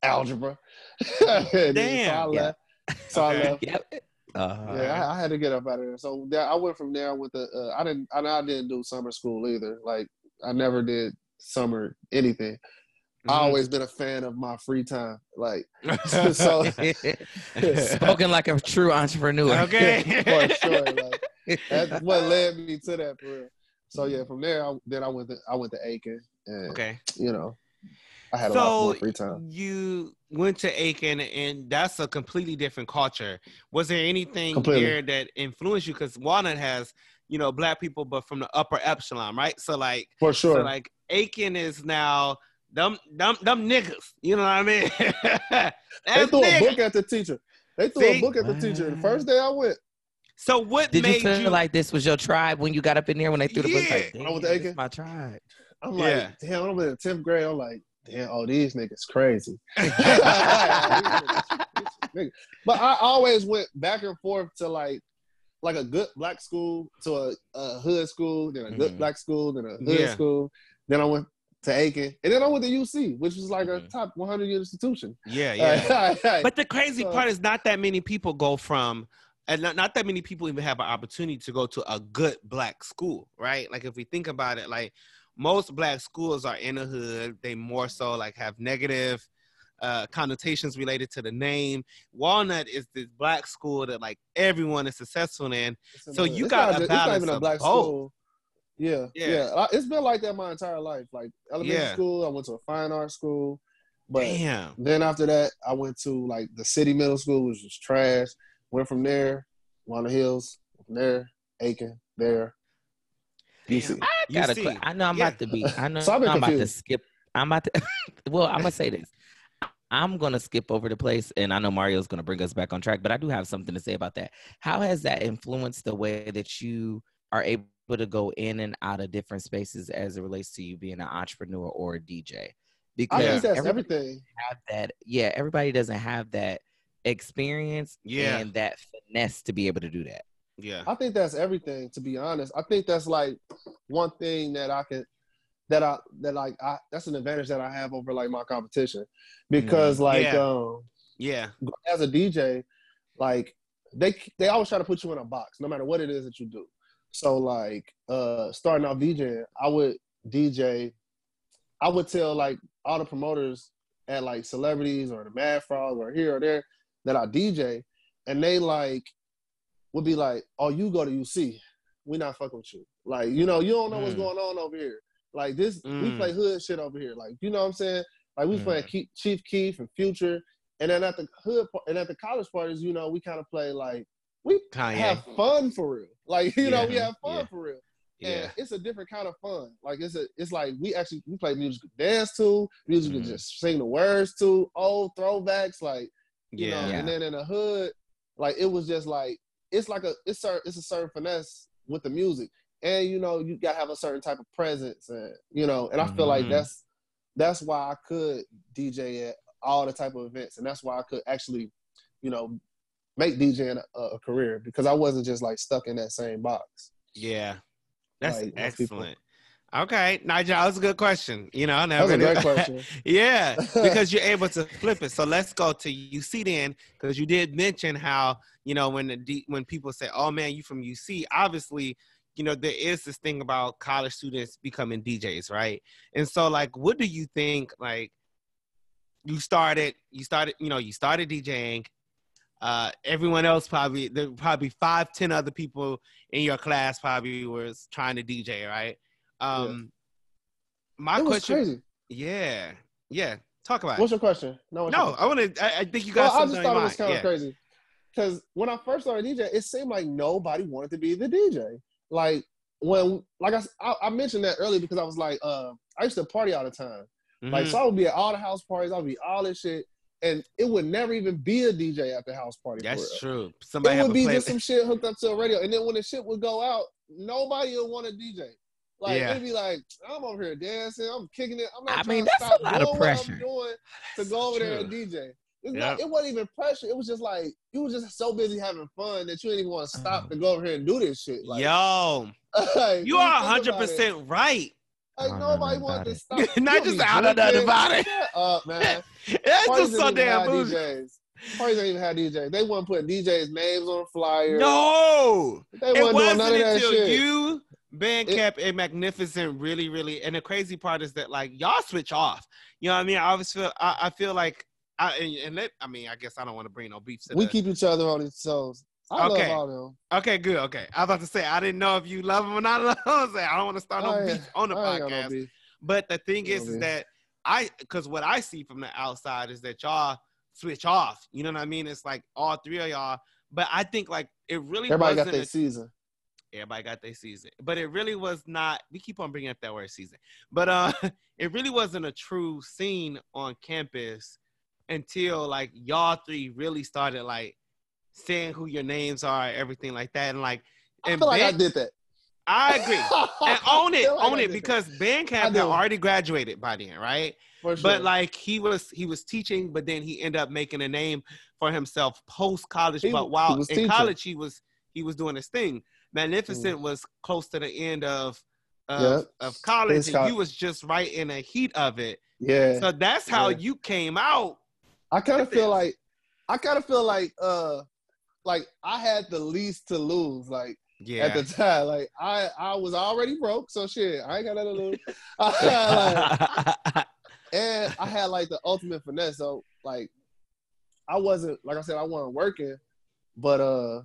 algebra. And then, Damn. So I Yeah. left. So I left. Yep. Uh, Yeah, I, I had to get up out of there. So yeah, I went from there with the. Uh, I didn't. I, I didn't do summer school either. Like I never did summer anything. I Mhm. always been a fan of my free time. Like so, Spoken like a true entrepreneur. Okay. for sure. Like that's what led me to that for real. So yeah, from there, I, then I went to I went to Aiken, and okay. you know, I had a lot So more free time. you went to Aiken, and that's a completely different culture. Was there anything Completely. there that influenced you? Because Walnut has, you know, black people, but from the upper epsilon, right? So like, For sure. so like Aiken is now them them them niggas. You know what I mean? they That's threw a book at the teacher. They threw See? a book at the teacher. The first day I went, So what Did you made feel you? like this was your tribe when you got up in there when they threw the book? Yeah. Like, When I went to "Damn, Aiken? my tribe. I'm Yeah. like, damn, I'm in tenth grade. I'm like, damn, oh these niggas crazy. But I always went back and forth to like like a good black school to a, a hood school, then a good Mhm. black school, then a hood. Yeah. school. Then I went to Aiken, and then I went to UC, which was like a Mhm. top 100 institution. yeah, yeah. but But the crazy So- part is not that many people go from, and not, not that many people even have an opportunity to go to a good black school, right? Like if we think about it, like most black schools are in the hood. They more so like have negative uh, connotations related to the name. Walnut is this black school that like everyone is successful in. So you It's got not a just- it's not balance even a of black both. school. Yeah, Yeah. yeah, I- It's been like that my entire life. Like elementary Yeah. school, I went to a fine art school, but Damn. Then after that, I went to like the city middle school, which was trash. Went from there, Walnut Hills, from there, Aiken, there, UC. Damn. I gotta. see. I know I'm Yeah. about to be. I know So I've been I'm about to skip. I'm about to. well, I'm gonna say this. I'm gonna skip over the place, and I know Mario's gonna bring us back on track. But I do have something to say about that. How has that influenced the way that you are able to go in and out of different spaces as it relates to you being an entrepreneur or a DJ? Because I Because think that's everything. have that. Yeah, everybody doesn't have that experience Yeah. and that finesse to be able to do that. Yeah. I think that's everything. To be honest, I think that's like one thing that I can that I that like I that's an advantage that I have over like my competition because like Yeah. um Yeah. as a DJ, like they they always try to put you in a box, no matter what it is that you do. So like uh starting off DJing, I would DJ, I would tell like all the promoters at like celebrities or the Mad Frog or here or there that I DJ, and they like would be like, "Oh, you go to UC, we not fucking with you." Like you know, you don't know what's Mm. going on over here. Like this, we Mm. play hood shit over here. Like you know what I'm saying? Like we Mm. playing Chief Keef and Future, and then at the hood and at the college parties, you know, we kind of play like we Kanye. have fun for real. Like you know, we have fun yeah. for real. yeah. And it's a different kind of fun. Like it's a, it's like we actually we play music dance to, music Mhm. just sing the words to, old throwbacks, like you Yeah. know. Yeah. And then in the hood, like it was just like it's like a it's certain it's a certain finesse with the music, and you know you gotta have a certain type of presence, and you know, and I feel like Mhm. that's that's why I could DJ at all the type of events, and that's why I could actually, you know, make DJing a, a career because I wasn't just like stuck in that same box. Yeah. That's Like, excellent. Okay, Nigel, that was a good question. You know, That was never a great question. yeah, because you're able to flip it. So let's go to UC then, because you did mention how you know when the D, when people say, "Oh man, you from UC," obviously, you know there is this thing about college students becoming DJs, right? And so, like, what do you think? Like, you started, you started, you know, you started DJing. Uh, everyone else probably there were probably five, ten other people in your class probably was trying to DJ, right? Um, my it was question, crazy. yeah, yeah. Talk about What's it. your question? No, No, question? I want to. I, I think you well, got I just thought it was kind of crazy because when I first started DJ, it seemed like nobody wanted to be the DJ. Like when, like I, I mentioned that earlier because I was like, uh, I used to party all the time. Like Mhm. so, I would be at all the house parties. I'd be all this shit, and it would never even be a DJ at the house party. That's true. Somebody It would be just some shit hooked up to a radio, and then when the shit would go out, nobody would want to DJ. Like Yeah. it'd be like, I'm over here dancing, I'm kicking it. I'm not I trying mean, to that's a lot of pressure. Doing to go over there and DJ. It's not, it wasn't even pressure. It was just like you were just so busy having fun that you didn't even want to stop Oh. to go over here and do this shit. Like, Yo, like, you are think hundred about it, percent right. I Like know nobody nothing wanted to stop. Not just out of know about it. Shut up, man. That's just so damn bougie. DJs. Parties didn't even have DJs. They weren't putting DJs' names on flyers. No, they it wasn't doing wasn't none of that until shit. you, Ben, It- kept a magnificent, really, really. And the crazy part is that like y'all switch off. You know what I mean? I always feel. I, I feel like. I, and, and let, I mean, I guess I don't want to bring no beef to we keep each other on these shows. I Okay. love all them. Okay, good. Okay, I was about to say I didn't know if you love him or not. I was like, I don't want to start no I beef on the I got no podcast. But the thing is, is that I, because what I see from the outside is that y'all switch off. You know what I mean? It's like all three of y'all. But I think like it really Everybody got their season. everybody got their season, but it really was not. We keep on bringing up that word season, but uh, it really wasn't a true scene on campus until like y'all three really started like saying who your names are, everything like that, and like. I And feel like I did that. I agree. and own it, like own it, did that. because Bandcamp I had already graduated by then, right? Sure. But like he was, he was teaching, but then he ended up making a name for himself post college. But while in teaching. college, he was he was doing his thing. Magnificent Mm. was close to the end of of, Yeah. of college, and you was just right in the heat of it. yeah, So that's how Yeah. you came out. I kind of feel this. like I kind of feel like uh like I had the least to lose like Yeah, at the time like I I was already broke so shit I ain't got nothing to lose like, and I had like the ultimate finesse so like I wasn't like I said I wasn't working but uh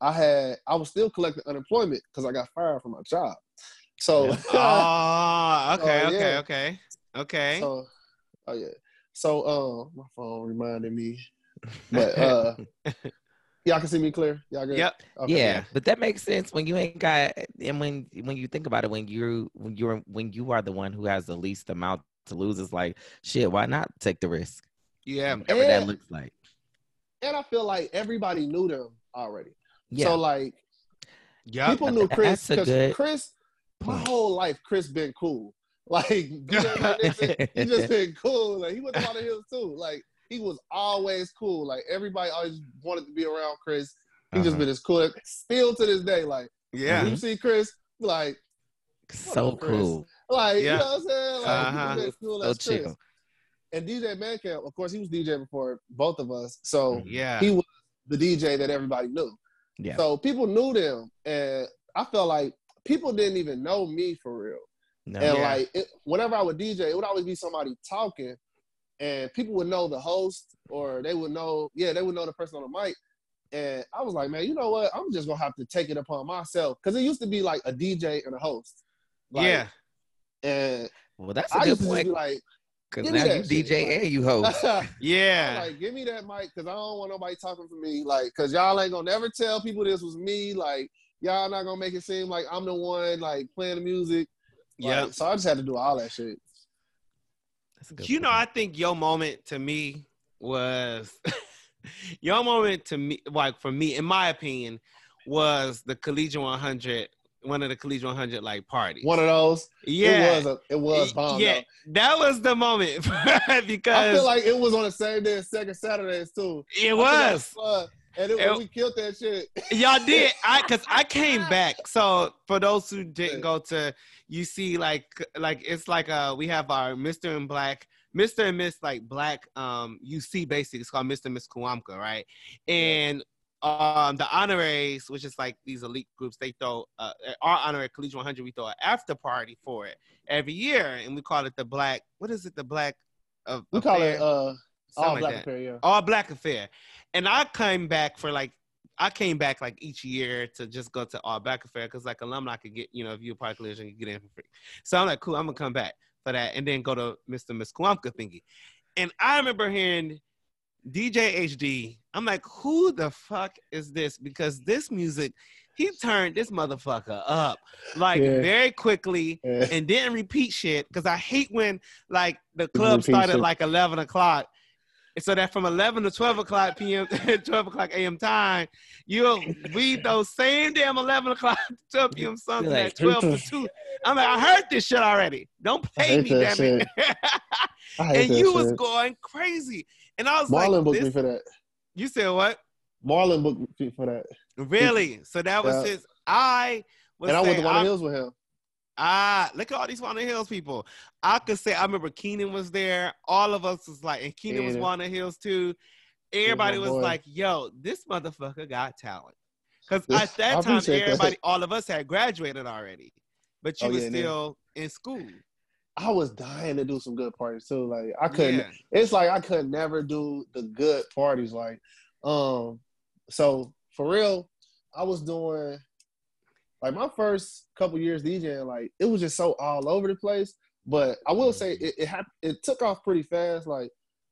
I had I was still collecting unemployment because I got fired from my job so oh, okay, Oh, okay, yeah. okay, okay. So, oh yeah. So, um, my phone reminded me, but uh, y'all can see me clear. Y'all good? yep. Okay. yeah, Yeah. but that makes sense when you ain't got and when when you think about it, when you when you're when you are the one who has the least amount to lose, it's like shit. Why not take the risk? Yeah. Whatever that looks like. And I feel like everybody knew them already. Yeah, So like Yep. people knew Chris because Chris, my whole life, Chris been cool. Like DJ Magnificent, he just been cool. Like he went to Walnut Hills too. Like he was always cool. Like everybody always wanted to be around Chris. He just Uh-huh. been as cool. Still to this day, like Yeah. you see Chris, like so up, Chris? cool. like Yeah. you know what I'm saying? Like Uh-huh. he as cool So as Chris. chill. And DJ Mancamp, of course, he was DJ before both of us, so Yeah. he was the DJ that everybody knew. Yeah. So people knew them, and I felt like people didn't even know me for real. No. And Yeah. like, it, whenever I would DJ, it would always be somebody talking, and people would know the host, or they would know, yeah, they would know the person on the mic. And I was like, man, you know what? I'm just gonna have to take it upon myself because it used to be like a DJ and a host. Like, yeah. And Well, that's a I good used to just point be like, because give me now you that shit, DJ like- and you host. Yeah. like, give me that mic because I don't want nobody talking for me. Like, cause y'all ain't gonna never tell people this was me. Like, y'all not gonna make it seem like I'm the one like playing the music. Like, Yeah. So I just had to do all that shit. That's a good You know, I think your moment to me was your moment to me, like for me, in my opinion, was the Collegiate 100, one of the Collegiate 100 like parties. One of those. yeah, It was a, it was bomb. yeah, though. that was the moment because I feel like it was on the same day as second Saturdays too. it I feel was. Uh, and it, we killed that shit. Y'all did. I cause I came back. So for those who didn't go to you see like like it's like uh we have our Mr. and Black, Mr. and Miss like Black um UC basically it's called Mr. and Miss Kuamka, right? And um the honoraries, which is like these elite groups, they throw uh our honorary collegiate 100, we throw an after party for it every year, and we call it the black. What is it? The black. Uh, We call it uh, Something all like black that. affair. Yeah. all black affair and i came back for like i came back like each year to just go to all back affair because like alumni could get you know if you're a part collision you get in for free so i'm like cool i'm gonna come back for that and then go to mr miss Kuamka thingy and i remember hearing dj hd i'm like who the fuck is this because this music he turned this motherfucker up like Yeah. very quickly Yeah. and didn't repeat shit because I hate when like the club started shit. like eleven o'clock. And So that from eleven to twelve o'clock p.m. twelve o'clock a.m. time, you'll read those same damn eleven o'clock to twelve p.m. songs Like, at twelve to two. I'm like, I heard this shit already. Don't I play me, that damn it. I hate and you was going crazy, and I was Marlon like, booked me for that. you said what? Marlon booked me for that. Really? So that was Yeah. his. I was and I went to I'm- Hills with him. Ah, look at all these Walnut Hills people. I could say I remember Keenan was there. All of us was like, and Keenan was. Walnut Hills too. Everybody was boy. like, "Yo, this motherfucker got talent." Because at that I time, appreciate that. everybody, all of us had graduated already, but you Oh, was yeah, still in school. I was dying to do some good parties too. Like I couldn't. It's like I could never do the good parties. Like, um, so for real, I was doing like my first couple years DJing. Like it was just so all over the place. But I will say mm-hmm. it it, hap- it took off pretty fast. Like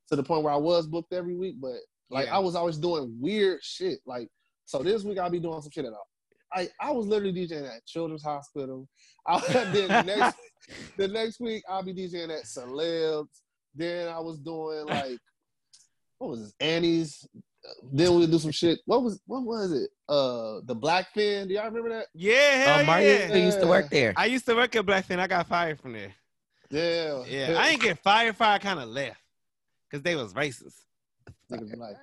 to the point where I was booked every week. But like Yeah. I was always doing weird shit. Like so this week I'll be doing some shit at all. I, I was literally DJing at Children's Hospital. I, then the next the next week I'll be DJing at Celebs. Then I was doing like what was this? Annie's. Then we'll do some shit. What was what was it? Uh the Blackfin. Do y'all remember that? Yeah, hell Oh, Mario yeah. used to work there. I used to work at Blackfin. I got fired from there. Yeah. Yeah, I ain't get fired. Fired kind of left because they was racist. Niggas like,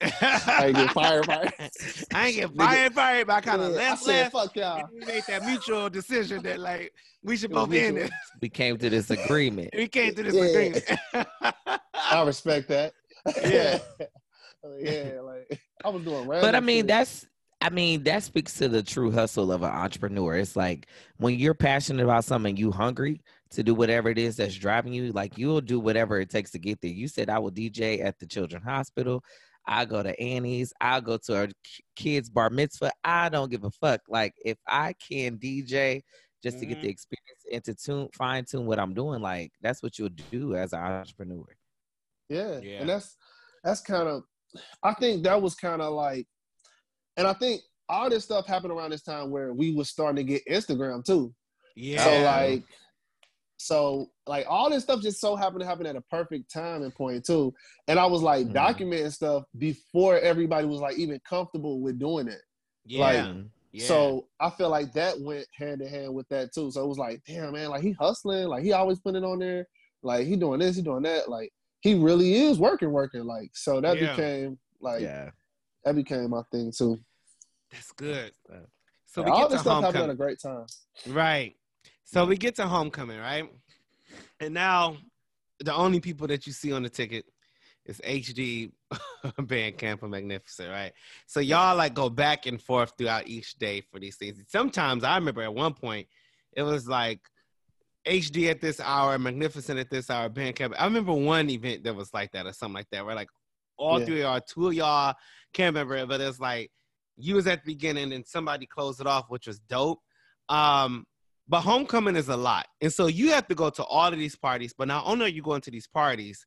I ain't get fired, fired. I ain't get fired, fired, but I kind of yeah, I left, said, left. fuck y'all. We made that mutual decision that like we should It was both end mutual. it. We came to this agreement. We came to this Yeah. agreement. I respect that. Yeah. yeah, like I was doing random But I mean, shit. that's I mean, that speaks to the true hustle of an entrepreneur. It's like when you're passionate about something, you hungry to do whatever it is that's driving you, like you'll do whatever it takes to get there. You said I will DJ at the children's hospital. I go to Annie's. I'll go to our k- kids' bar mitzvah. I don't give a fuck. Like if I can DJ just to get the Mhm. experience and to tune, fine tune what I'm doing, like that's what you'll do as an entrepreneur. Yeah. Yeah. And that's that's kind of I think that was kind of like and I think all this stuff happened around this time where we was starting to get Instagram too. yeah. So like so like all this stuff just so happened to happen at a perfect time and point too. And I was like Mhm. documenting stuff before everybody was like even comfortable with doing it. yeah. like, yeah. So I feel like that went hand in hand with that too. So it was like, damn man, like he hustling, like he always putting it on there, like he doing this, he doing that, like he really is working, working. Like so that Yeah. became like yeah. that became my thing too. That's good. So we all get this to stuff happened at a great time. Right. So we get to homecoming, right? And now the only people that you see on the ticket is HD Bandcamp and Magnificent, right? So y'all like go back and forth throughout each day for these things. Sometimes I remember at one point it was like HD at this hour, Magnificent at this hour, Bandcamp. I remember one event that was like that or something like that, where like all Yeah. three of y'all, two of y'all can't remember it, but it's like you was at the beginning and somebody closed it off, which was dope. Um, but homecoming is a lot. And so you have to go to all of these parties, but not only are you going to these parties,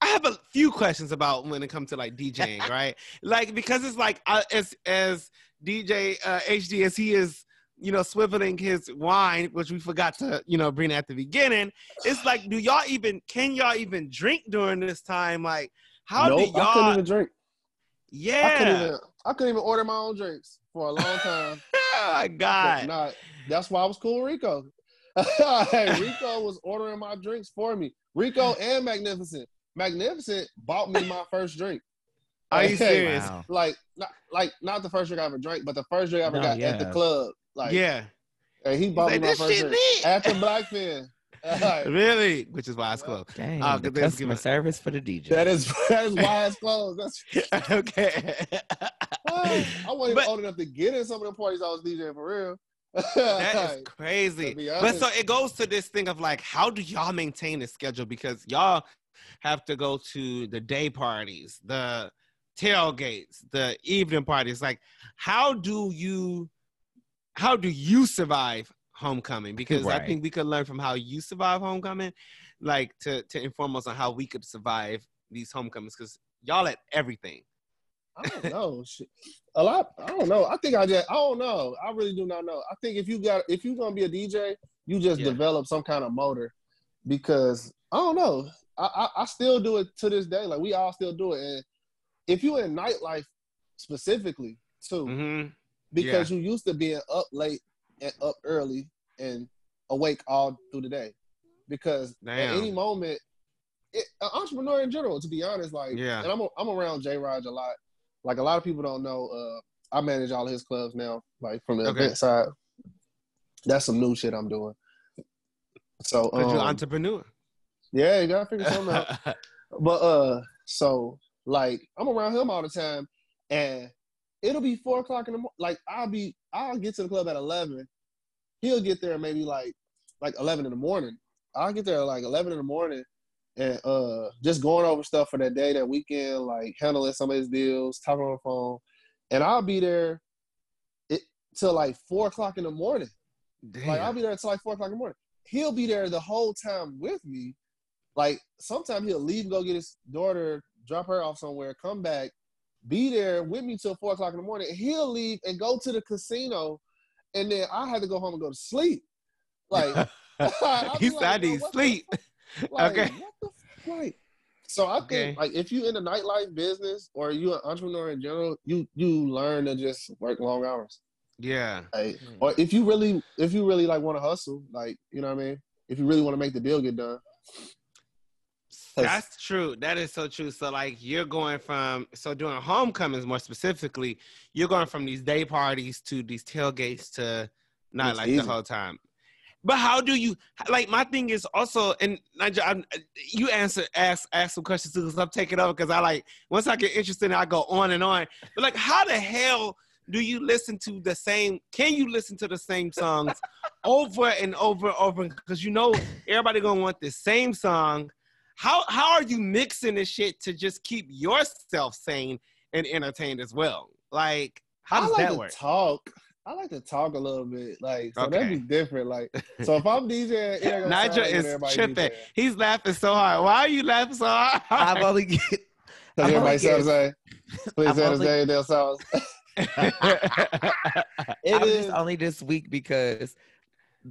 I have a few questions about when it comes to like DJing, right? Like because it's like uh, as as DJ uh, HD as he is, you know, swiveling his wine, which we forgot to, you know, bring at the beginning. It's like, do y'all even can y'all even drink during this time? Like, how nope, do I couldn't y'all? even drink. Yeah, I couldn't even I couldn't even order my own drinks for a long time. oh my God. not, that's why I was cool with Rico. Rico was ordering my drinks for me. Rico and Magnificent. Magnificent bought me my first drink. Are you Hey, serious? Wow. Like not like not the first drink I ever drank, but the first drink I ever No, got at the club. Like yeah. and he bought Like, me my first shit drink lit. at the Blackfin. Like, Really? Which is why it's closed. Dang, Oh, the 'cause they was customer giving- service for the DJ. that is that is why it's closed. That's okay. I wasn't But- old enough to get in some of the parties I was DJing for real. That is crazy. But so it goes to this thing of like, how do y'all maintain the schedule? Because y'all have to go to the day parties, the tailgates, the evening parties. Like, how do you how do you survive homecoming? Because I think we could learn from how you survive homecoming, like to to inform us on how we could survive these homecomings. Because y'all at everything. I don't know. A lot. I don't know. I think I just. I don't know. I really do not know. I think if you got, if you're gonna be a DJ, you just Yeah. develop some kind of motor, because I don't know. I, I I still do it to this day. Like we all still do it. And if you in nightlife specifically too, hmm because you used to being up late and up early and awake all through the day, because at any moment, it, an entrepreneur in general, to be honest, like, Yeah. and I'm a, I'm around J. Raj a lot. Like a lot of people don't know, uh, I manage all of his clubs now, like from the Okay. event side. That's some new shit I'm doing. So But you're um, entrepreneur. yeah, you gotta figure something out. But uh, so like I'm around him all the time, and it'll be four o'clock in the morning. Like I'll be, I'll get to the club at eleven. He'll get there maybe like like eleven in the morning. I'll get there like eleven in the morning, and uh, just going over stuff for that day, that weekend, like handling some of his deals, talking on the phone, and I'll be there it till like four o'clock in the morning. Like I'll be there till like four o'clock in the morning. He'll be there the whole time with me. Like sometimes he'll leave and go get his daughter, drop her off somewhere, come back, be there with me till four o'clock in the morning. He'll leave and go to the casino, and then I had to go home and go to sleep. Like I'll he be said, I like, "Yo, need what the sleep. like, Okay. What the f- like? So I Okay. think like if you're in the nightlife business or you're an entrepreneur in general, you you learn to just work long hours. Yeah. Like, Hmm. or if you really if you really like want to hustle, like you know what I mean. If you really want to make the deal get done, That's true. That is so true. So like you're going from so during homecomings more specifically, you're going from these day parties to these tailgates to not It's like easy. the whole time. But how do you like? My thing is also, and Nigel, I'm, you answer ask ask some questions too, because I'm taking over because I like once I get interested, I go on and on. But like, how the hell do you listen to the same? Can you listen to the same songs over and over and over? Because you know everybody gonna want the same song. How how are you mixing this shit to just keep yourself sane and entertained as well? Like, how does I like that to work? talk. I like to talk a little bit, like so that'd be different. Like so, if I'm DJing, it ain't Nigel sound like when is everybody tripping. DJing. He's laughing so hard. Why are you laughing so hard? I've only get, Cause I'm everybody only sounds the. Please I'm say the only- same damn songs. It I was is. just only this week because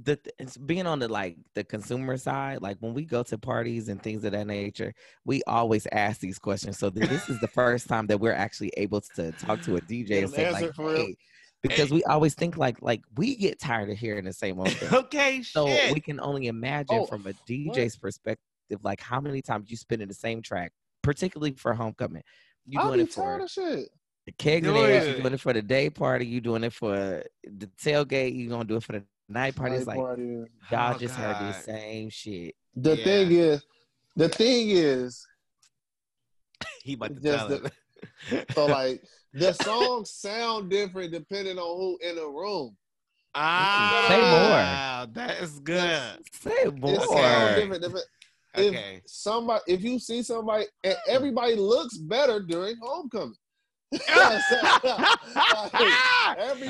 the it's being on the like the consumer side, like when we go to parties and things of that nature, we always ask these questions. So th- this is the first time that we're actually able to talk to a DJ and say like, for hey, because we always think like like we get tired of hearing the same old thing. okay, So shit. we can only imagine Oh, from a DJ's perspective perspective, like how many times you spend in the same track, particularly for homecoming. You doing it for shit. the keg you doing it for the day party, you doing it for the tailgate, you gonna do it for the night party. It's Night like party. y'all Oh, just heard the same shit. The Yeah. thing is, the thing is, He about to Just tell the- it. so like the songs sound different depending on who in the room. ah, say more. that is good. Say It more. sounds different. If, if Okay. somebody, if you see somebody, and everybody looks better during homecoming. I'm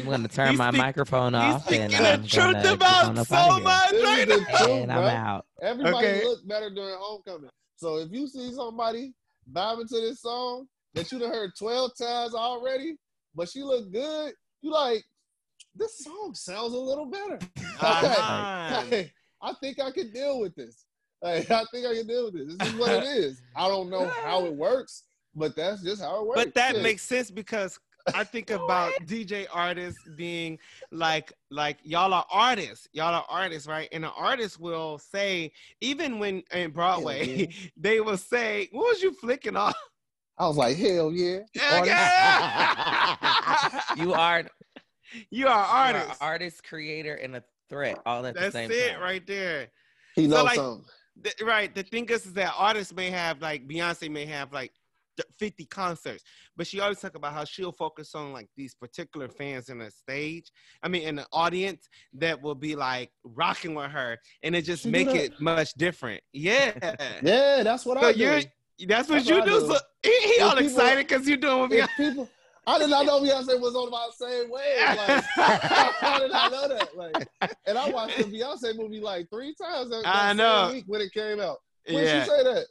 gonna turn He's my speak- microphone He's off speaking and the I'm truth gonna get on about up so much right the now. And I'm out. Everybody Okay. look better during homecoming. So if you see somebody vibing to this song that you have heard 12 times already, but she look good, you like, this song sounds a little better. Uh-huh. Hey, I think I can deal with this. Hey, I think I can deal with this. This is what it is. I don't know how it works, but that's just how it works. But that Shit. makes sense because I think about DJ artists being like like y'all are artists. Y'all are artists, right? And an artist will say, even when in Broadway, Yeah, they will say, What was you flicking off? I was like, hell yeah. Yeah, You are you are artist, artists. artist, creator, and a threat all at That's the same it time. right there. He So, knows like, something. The- right. The thing is, is that artists may have like Beyonce may have like th- 50 concerts, but she always talk about how she'll focus on like these particular fans in the stage. I mean, in the audience that will be like rocking with her, and it just She make that. it much different. Yeah. Yeah, that's what So I do. that's what That's you what do. do. So he, he all people- excited because you're doing with Beyonce. people, I did not know Beyonce was on my same wave. Like, how did I know that? Like, and I watched the Beyonce movie like three times. That, that I know. week when it came out. When yeah. she say that?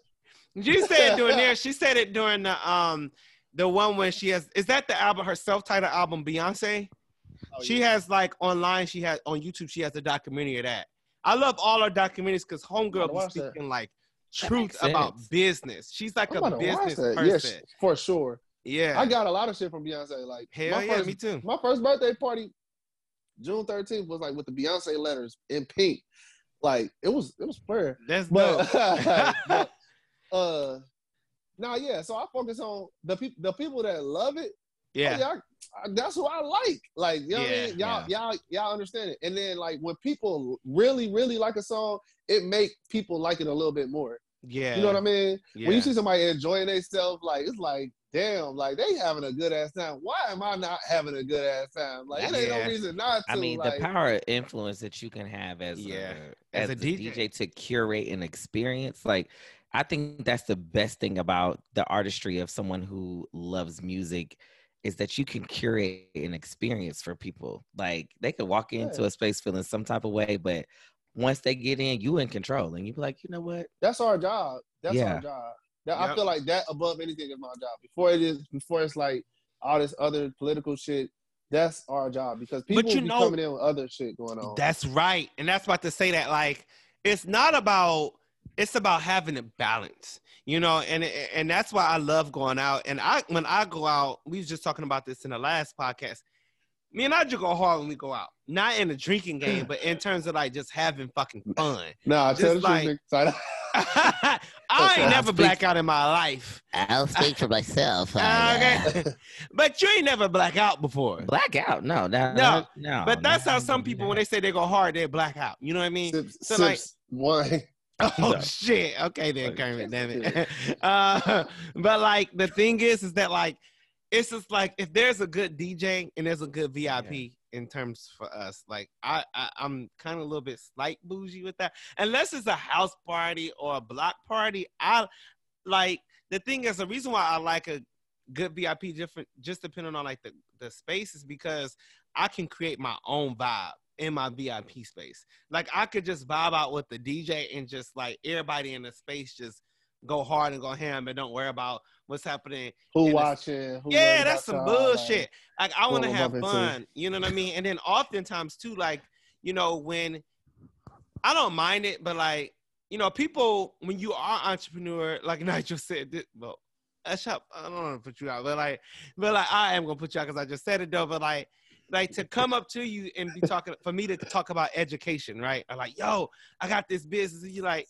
She said it during there. She said it during the um the one when she has is that the album her self-titled album Beyonce? Oh, she yeah. has like online, she has on YouTube, she has a documentary of that. I love all her documentaries because Homegirl that. speaking like truth about business. She's like I'm a about to watch business person. for sure. Yeah. I got a lot of shit from Beyonce. Like, Hell my yeah, first, me too. My first birthday party, June 13th, was like with the Beyonce letters in pink. Like, it was it was fair. That's But, dope. but uh, nah, yeah. So I focus on the people, the people that love it. yeah. Oh, y'all, I- that's who I like. Like, you know what I Yeah, mean? Y'all, yeah. y'all, y'all understand it. And then like when people really, really like a song, it make people like it a little bit more. Yeah. You know what I mean? Yeah. When you see somebody enjoying themselves, like it's like, damn, like they having a good ass time. Why am I not having a good ass time? Like it ain't Yeah. no reason not to. I mean, like, the power of influence that you can have as Yeah. a, As as, a a, DJ. DJ. to curate an experience, like I think that's the best thing about the artistry of someone who loves music is that you can curate an experience for people. Like they could walk into Yeah. a space feeling some type of way, but once they get in, you in control, and you be like, you know what? that's our job. That's Yeah. our job. That, Yep. I feel like that above anything is my job. Before it is, before it's like all this other political shit. That's our job because people you be know- coming in with other shit going on. That's right. And that's about to say that like it's not about it's about having a balance. You know, and and that's why I love going out. And I when I go out, we was just talking about this in the last podcast. Me and I just go hard when we go out. Not in a drinking game, but in terms of like just having fucking fun. nah, just tell the like- truth, nigga. I ain't I'll never speak- black out in my life. I'll speak for myself. Okay. but you ain't never black out before. Blackout? No, no, No, no. But that's no, how some don't people that. when they say they go hard, they black out. You know what I mean? Sips, So, like- sips wine. Oh shit! Okay then, Like, Kermit. Damn it. Uh, but like the thing is, is that like it's just like if there's a good DJ and there's a good VIP in terms for us, like I, I I'm kind of a little bit slight bougie with that. Unless it's a house party or a block party, I like the thing is the reason why I like a good VIP different just depending on like the the space is because I can create my own vibe in my VIP space. Like I could just vibe out with the DJ and just like everybody in the space just go hard and go ham and don't worry about what's happening. Who watching? Who yeah, that's some bullshit. Like I want to have fun. You know what I mean? And then oftentimes too, like you know when I don't mind it, but like you know people when you are entrepreneur, like Nigel said, this, well. I shop. I don't want to put you out, but like, but like, I am gonna put you out because I just said it though. But like, like to come up to you and be talking for me to talk about education, right? I'm like, yo, I got this business. And you like,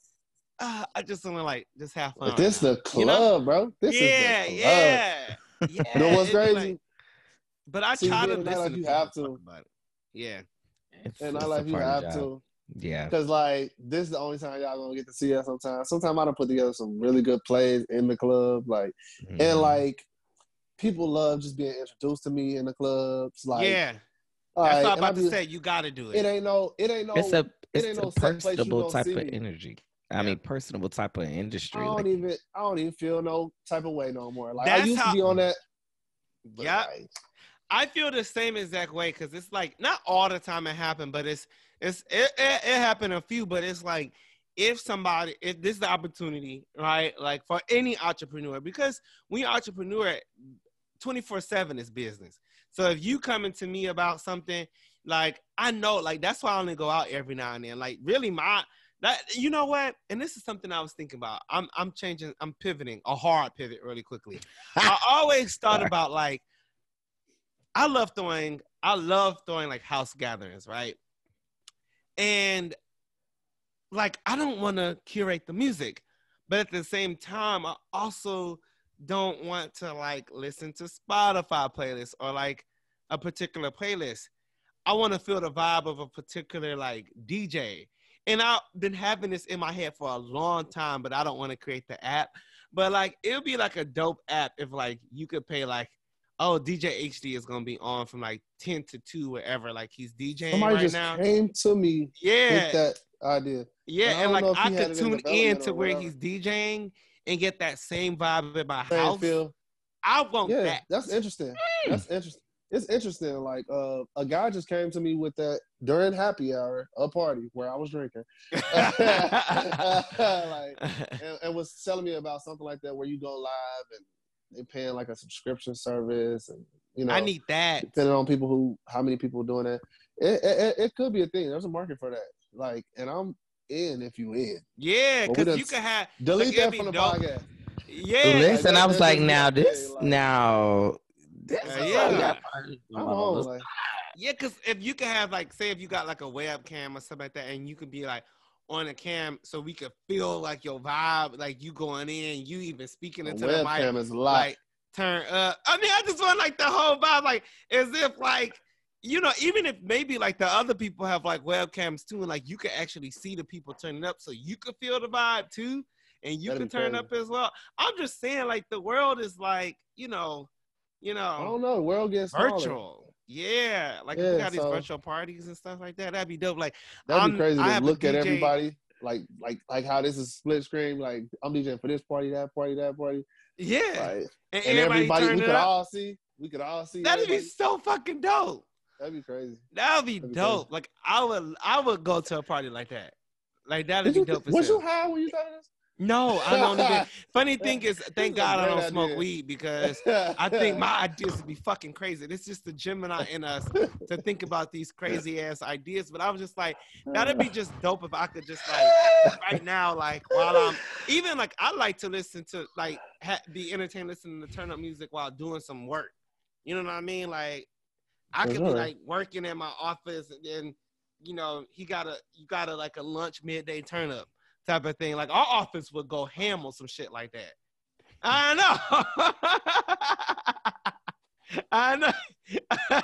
uh, I just want to like just have fun. But this the club, You know? bro. This yeah, is the club. yeah, yeah. You know what's crazy? like- but I See, try to being listen nightlife, to you people have to. Yeah, It's- and I like you have the to. Yeah. Cause like this is the only time y'all gonna get to see us sometimes. Sometimes I done put together some really good plays in the club. Like Mhm. and like people love just being introduced to me in the clubs. Like yeah. all That's right, what I'm and I about to say. You got to do it. It ain't no it ain't no it's a it's ain't a no set personable type of energy. I Yeah. mean, personable type of industry. I industry. don't Like, even I don't even feel no type of way no more. Like I used how- to be on that. Yeah. like, I feel the same exact way because it's like not all the time it happened, but it's it's it, it, it happened a few, but it's like if somebody if this is the opportunity, right? Like for any entrepreneur, because we entrepreneur 24-7 is business. So if you coming to me about something, like I know, like that's why I only go out every now and then. Like really my that you know what? And this is something I was thinking about. I'm I'm changing, I'm pivoting, a hard pivot really quickly. I always thought about like I love throwing I love throwing like house gatherings, right? And like I don't want to curate the music, but at the same time I also don't want to like listen to Spotify playlists or like a particular playlist. I want to feel the vibe of a particular like DJ. And I've been having this in my head for a long time, but I don't want to create the app. But like it would be like a dope app if like you could pay like, oh, DJ HD is gonna be on from like 10 to 2, wherever like he's DJing somebody right just now. came to me Yeah. with that idea. Yeah, I and like I could it in tune in to where he's DJing and get that same vibe in my Same house. feel. I want Yeah, that. that's interesting. That's interesting. It's interesting. Like uh, a guy just came to me with that during happy hour, a party where I was drinking, like, and, and was telling me about something like that where you go live and they paying like a subscription service, and you know, I need that. depending on people who how many people are doing that. It, it, it could be a thing. There's a market for that. Like, and I'm in if you in. Yeah, because you could have Delete Like, that from the dope. podcast. yeah. Listen, that- I was like, now got this, like- now this Uh, yeah. like that part I'm my Like, Yeah, because if you could have like, say, if you got like a webcam or something like that, and you could be like on a cam, so we could feel like your vibe, like you going in, you even speaking into the mic, webcam is a like turn up. I mean, I just want like the whole vibe, like as if like you know, even if maybe like the other people have like webcams too, and like you can actually see the people turning up, so you could feel the vibe too, and you That'd can turn up as well. I'm just saying, like the world is like you know, you know, I don't know. The world gets smaller. virtual. Yeah, like Yeah, we got these virtual parties and stuff like that. That'd be dope. Like, That'd be crazy to look at everybody like like like how this is split screen. Like I'm DJing for this party, that party, that party. yeah, Like, and, and everybody, everybody, we could up. all see. We could all see. That'd be so fucking dope. That'd be crazy. That'd be That'd be dope. Like, I would, I would go to a party like that. Like that'd Did be dope. as was you high when you thought this? No, I don't even. Funny thing is, thank God I don't smoke weed because? I think my ideas would be fucking crazy. It's just the Gemini in us to think about these crazy ass ideas. But I was just like, that'd be just dope if I could just like right now, like while I'm even like I like to listen to like ha- be entertained listening to turn up music while doing some work. You know what I mean? Like I For could be like working in my office and then you know he got a you got a like a lunch midday turn up type of thing. Like our office would go ham on some shit like that. I know. I know.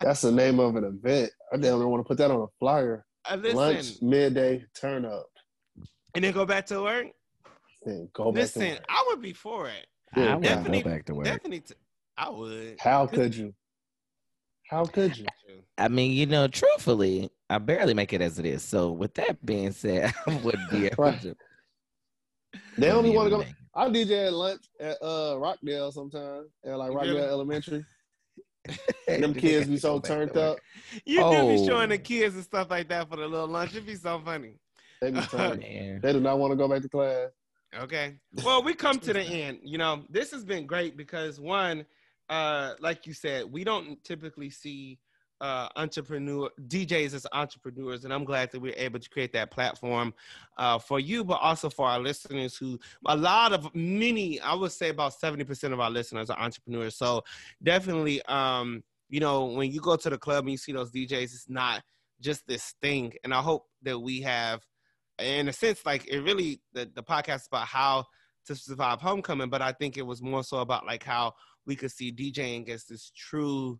That's the name of an event. I don't want to put that on a flyer. Uh, Listen, Lunch midday turn up. and then go back to work. Then go back Listen, to work. I would be for it. I would Definitely- go back to work. Definitely, t- I would. How could you? How could you? I mean, you know, truthfully, I barely make it as it is. So, with that being said, I would be able Right. to. They don't want to go. I DJ at lunch at uh Rockdale sometimes, at like Rockdale Really? Elementary. And them kids be so Go back to turned up. You do Oh. be showing the kids and stuff like that for the little lunch. It'd be so funny. They be turned. They do not want to go back to class. Okay. Well, we come to the end. You know, this has been great because one, uh, like you said, we don't typically see uh entrepreneur DJs as entrepreneurs, and I'm glad that we're able to create that platform uh for you, but also for our listeners who a lot of many, I would say about 70% of our listeners are entrepreneurs. So definitely um, you know, when you go to the club and you see those DJs, it's not just this thing. And I hope that we have in a sense, like it really the, the podcast is about how to survive homecoming, but I think it was more so about like how we could see DJing as this true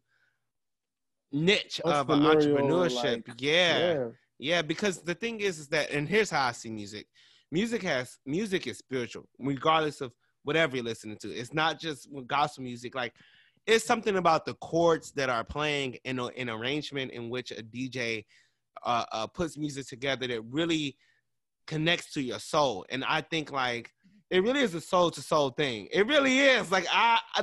niche of entrepreneurship. like, yeah. Yeah. Yeah, because the thing is, is that, and here's how I see music. Music has music is spiritual, regardless of whatever you're listening to. It's not just gospel music. Like, it's something about the chords that are playing in a, an arrangement in which a DJ uh, uh, puts music together that really connects to your soul. And I think like it really is a soul to soul thing. It really is. Like I,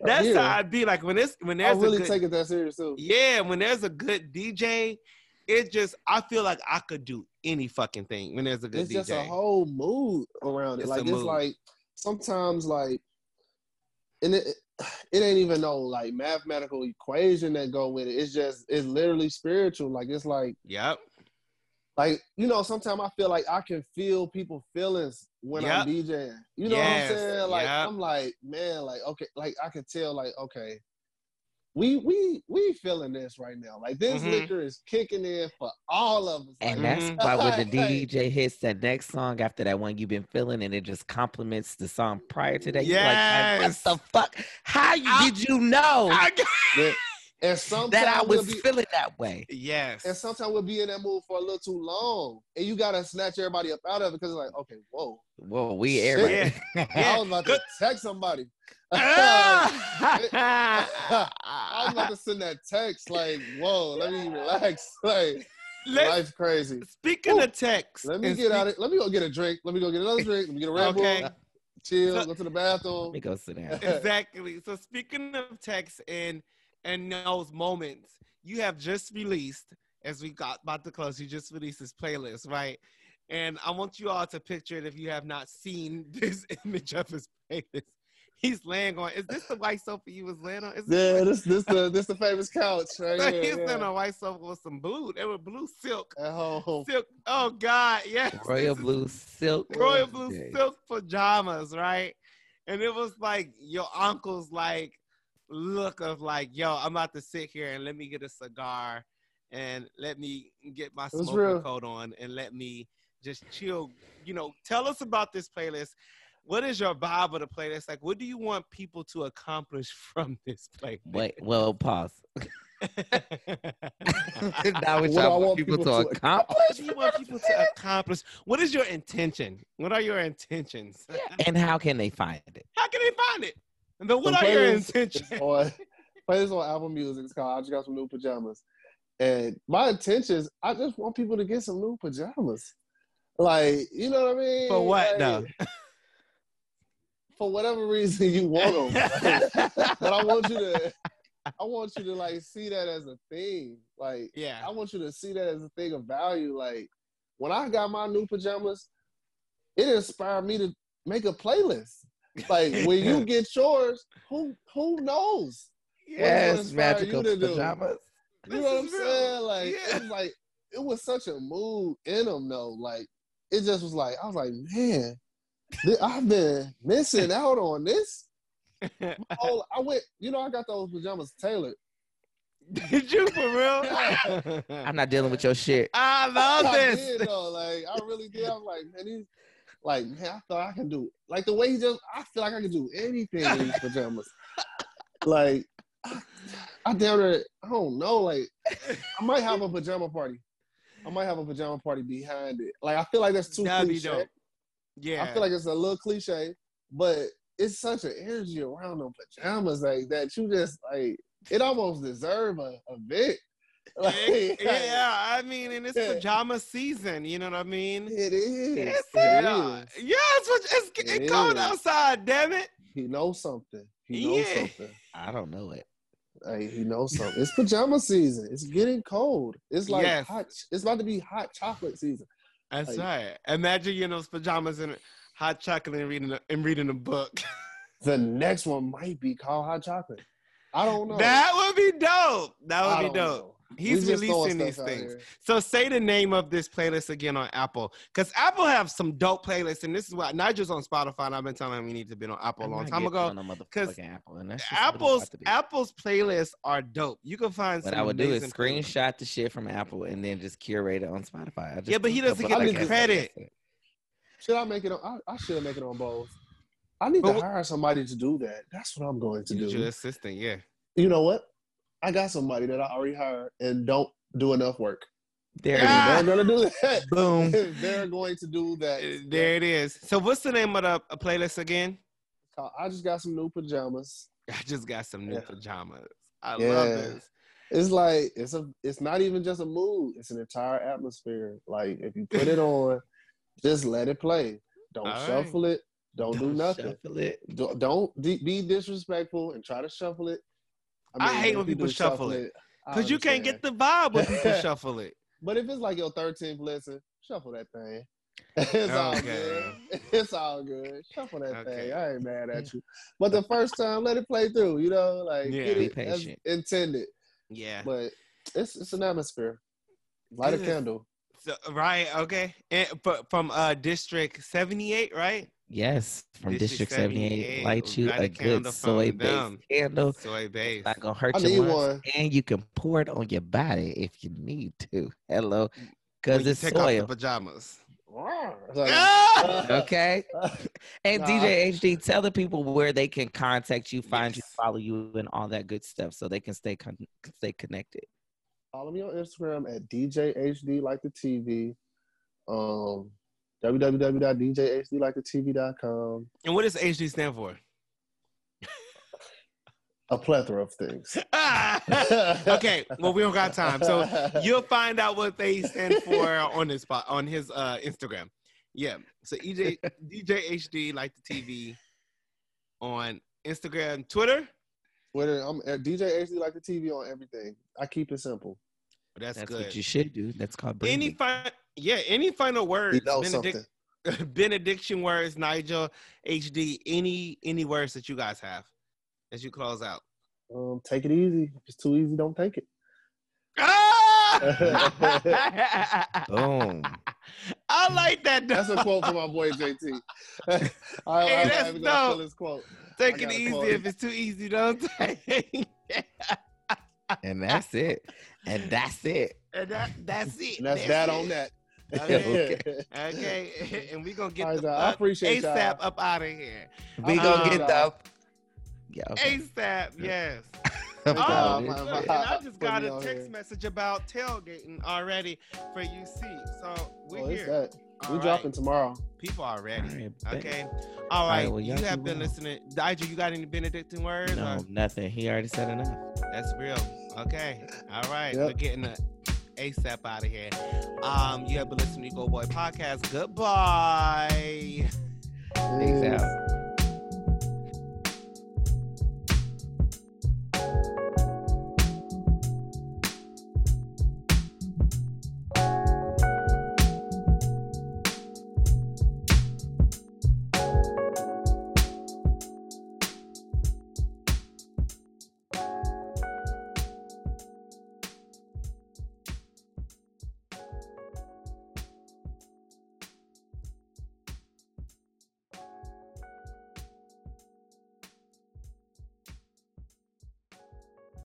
that's Yeah. how I'd be like when it's when I there's really a good, take it that serious too. yeah, when there's a good DJ, it just I feel like I could do any fucking thing when there's a good It's DJ. just a whole mood around it. It's like it's mood. like sometimes like, and it it ain't even no like mathematical equation that go with it. It's just it's literally spiritual. Like it's like yep. Like you know sometimes i feel like i can feel people feelings when Yep. i'm djing you know Yes, what i'm saying like yep. i'm like man like okay like i can tell like okay we we we feeling this right now like this Mhm. liquor is kicking in for all of us And like, that's Mhm. why when the DJ hits that next song after that one you've been feeling and it just complements the song prior to that, you're like, man, what Yes. the fuck? How you, I- did you know I- that- and sometimes that I we'll was be, feeling that way? yes. and sometimes we'll be in that mood for a little too long and you gotta snatch everybody up out of it because it's like okay whoa Whoa, we Shit. everybody. i was about to text somebody Ah! I was about to send that text like, "Whoa, let me relax." Like, Let- life's crazy. speaking Ooh. of text, Let me get speak- out of. Let me go get a drink. Let me go get another drink. Let me get a Red Okay. Bull. Chill. So- go to the bathroom. Let me go sit down. exactly. So speaking of text and and those moments, you have just released, as we got about to close, you just released this playlist, right? And I want you all to picture it if you have not seen this image of his playlist. He's laying on. Is this the white sofa you was laying on? Is this Yeah, this this the this the famous couch right so here. he's laying Yeah. on white sofa with some blue. They were blue silk. At home. Silk. Oh God, yes. Royal blue silk. royal blue silk pajamas, right? And it was like your uncle's like look of like, yo, I'm about to sit here and let me get a cigar and let me get my smoking coat on and let me just chill. You know, tell us about this playlist. What is your vibe of the playlist? Like, what do you want people to accomplish from this playlist? Wait, well, pause. now What we do I trying want people, people to to accomplish. what do you want people to accomplish? What is your intention? What are your intentions? and how can they find it? How can they find it? And then what are your intentions? on play this on Apple Music. It's called I just got some new pajamas. And my intentions, I just want people to get some new pajamas. Like, you know what I mean? For what Like, though? For whatever reason you want them. but I want you to I want you to like see that as a thing. Like yeah, I want you to see that as a thing of value. Like when I got my new pajamas, it inspired me to make a playlist. Like when you get yours, who who knows? Yes, inspire magical you to do? pajamas. You know what I'm real. saying? Like Yeah. it was like it was such a mood in them though. Like it just was like I was like, man, I've been missing out on this. Oh, I went. You know, I got those pajamas tailored. Did you for real? I'm not dealing with your shit. I love I this. did though. Like I really did. I'm like, man, these, like man, I thought I can do like the way he just. I feel like I can do anything in these pajamas. like I, I damn it. I don't know. Like I might have a pajama party. I might have a pajama party behind it. Like I feel like that's too That'd cliche. Yeah. I feel like it's a little cliche, but it's such an energy around them pajamas like that. You just like it almost deserve a, a bit. Like, yeah, I mean, and it's Yeah. pajama season. You know what I mean? It is. Yes, It Yeah, is. yeah. It's, what- it's It it's cold is. outside. Damn it. He knows something. He knows Yeah. something. I don't know it. Hey, he knows something. It's pajama season. It's getting cold. It's like Yes. hot. It's about to be hot chocolate season. That's Like- right. Imagine you in those pajamas and hot chocolate and reading a, and reading a book. The next one might be called hot chocolate. I don't know. That would be dope. That I would be dope. know. He's We just throwing releasing these things. So say the name of this playlist again on Apple, because Apple have some dope playlists, and this is why Nigel's on Spotify, and I've been telling him we need to be on Apple a I'm long time ago. on a 'cause motherfucking Apple, and that's just what it's Apple's about. Apple's playlists are dope. You can find What some I would do is amazing playlists. screenshot the shit from Apple and then just curate it on Spotify. I just Yeah, but he doesn't couple get the credit. Should I make it on? I, I should make it on both. I need But to wh- hire somebody to do that. That's what I'm going to Use your do. assistant, yeah. You know what? I got somebody that I already hired and don't do enough work. There Ah! They're gonna do that. Boom. They're going to do that. Uh, There it is. So what's the name of the uh, playlist again? I just got some new pajamas. I just got some new Yeah. pajamas. I Yeah. love this. It's like it's a. It's not even just a mood. It's an entire atmosphere. Like if you put it on, just let it play. Don't All right. shuffle it. Don't, do nothing. Shuffle it. Don't, don't be disrespectful and try to shuffle it. I hate when people shuffle it. Because you can't get the vibe when people shuffle it. But if it's like your 13th listen, shuffle that thing. It's all good. It's all good. Shuffle that Okay. thing. I ain't mad at you. But the first time, let it play through. You know, like Yeah. get Be it as patient. intended. Yeah. But it's it's an atmosphere. Light a Yes. candle. So, right. Okay. And but from uh District 78, right? Yes, from District District 78, 78, light you a a good from soy based candle. Soy base. Not gonna hurt I your lungs, one. and you can pour it on your body if you need to. Hello, because it's take off soil. the pajamas. Like-! Okay, and Nah. DJ HD, tell the people where they can contact you, find you, follow you, and all that good stuff, so they can stay con- stay connected. Follow me on Instagram at DJHD like the TV. Um www.djhdlikethetv.com. And what does HD stand for? A plethora of things. Ah! okay. Well, we don't got time. So you'll find out what they stand for on his spot on his uh Instagram. Yeah. So EJ DJ HD like the TV on Instagram, Twitter. Twitter, I'm at DJ HD like the TV on everything. I keep it simple. That's, That's good. That's what you should do. That's called any branding. fi- yeah, any final words? You know Benedict- benediction words, Nigel HD. Any any words that you guys have as you close out? Um, take it easy. If it's too easy, don't take it. Ah! Boom. I like that. That's a quote from my boy JT. I, I, Hey, I, that's I'm gonna dope. steal quote. Take I it easy. quote. If it's too easy, don't take. and that's it. And that's it. and that, that's it. And that's that it. on that. Okay. Okay, and we're gonna get All right, the y'all. I fuck appreciate y'all. ASAP up out of here. We gonna get the yeah. Okay. ASAP, yes. Thank Oh, My- my- and I just got a text here. message about tailgating already for UC. So we're Oh, it's here. that. All We right. dropping tomorrow. People are ready. All right. Okay. All All right, right. well, you have been well. listening. Nigel, you got any Benedictine words? No, Or- nothing. He already said enough. That's real. Okay. All right. Yep. We're getting the ASAP out of here. Um, you have been listening to Go Boy Podcast. Goodbye. Peace out.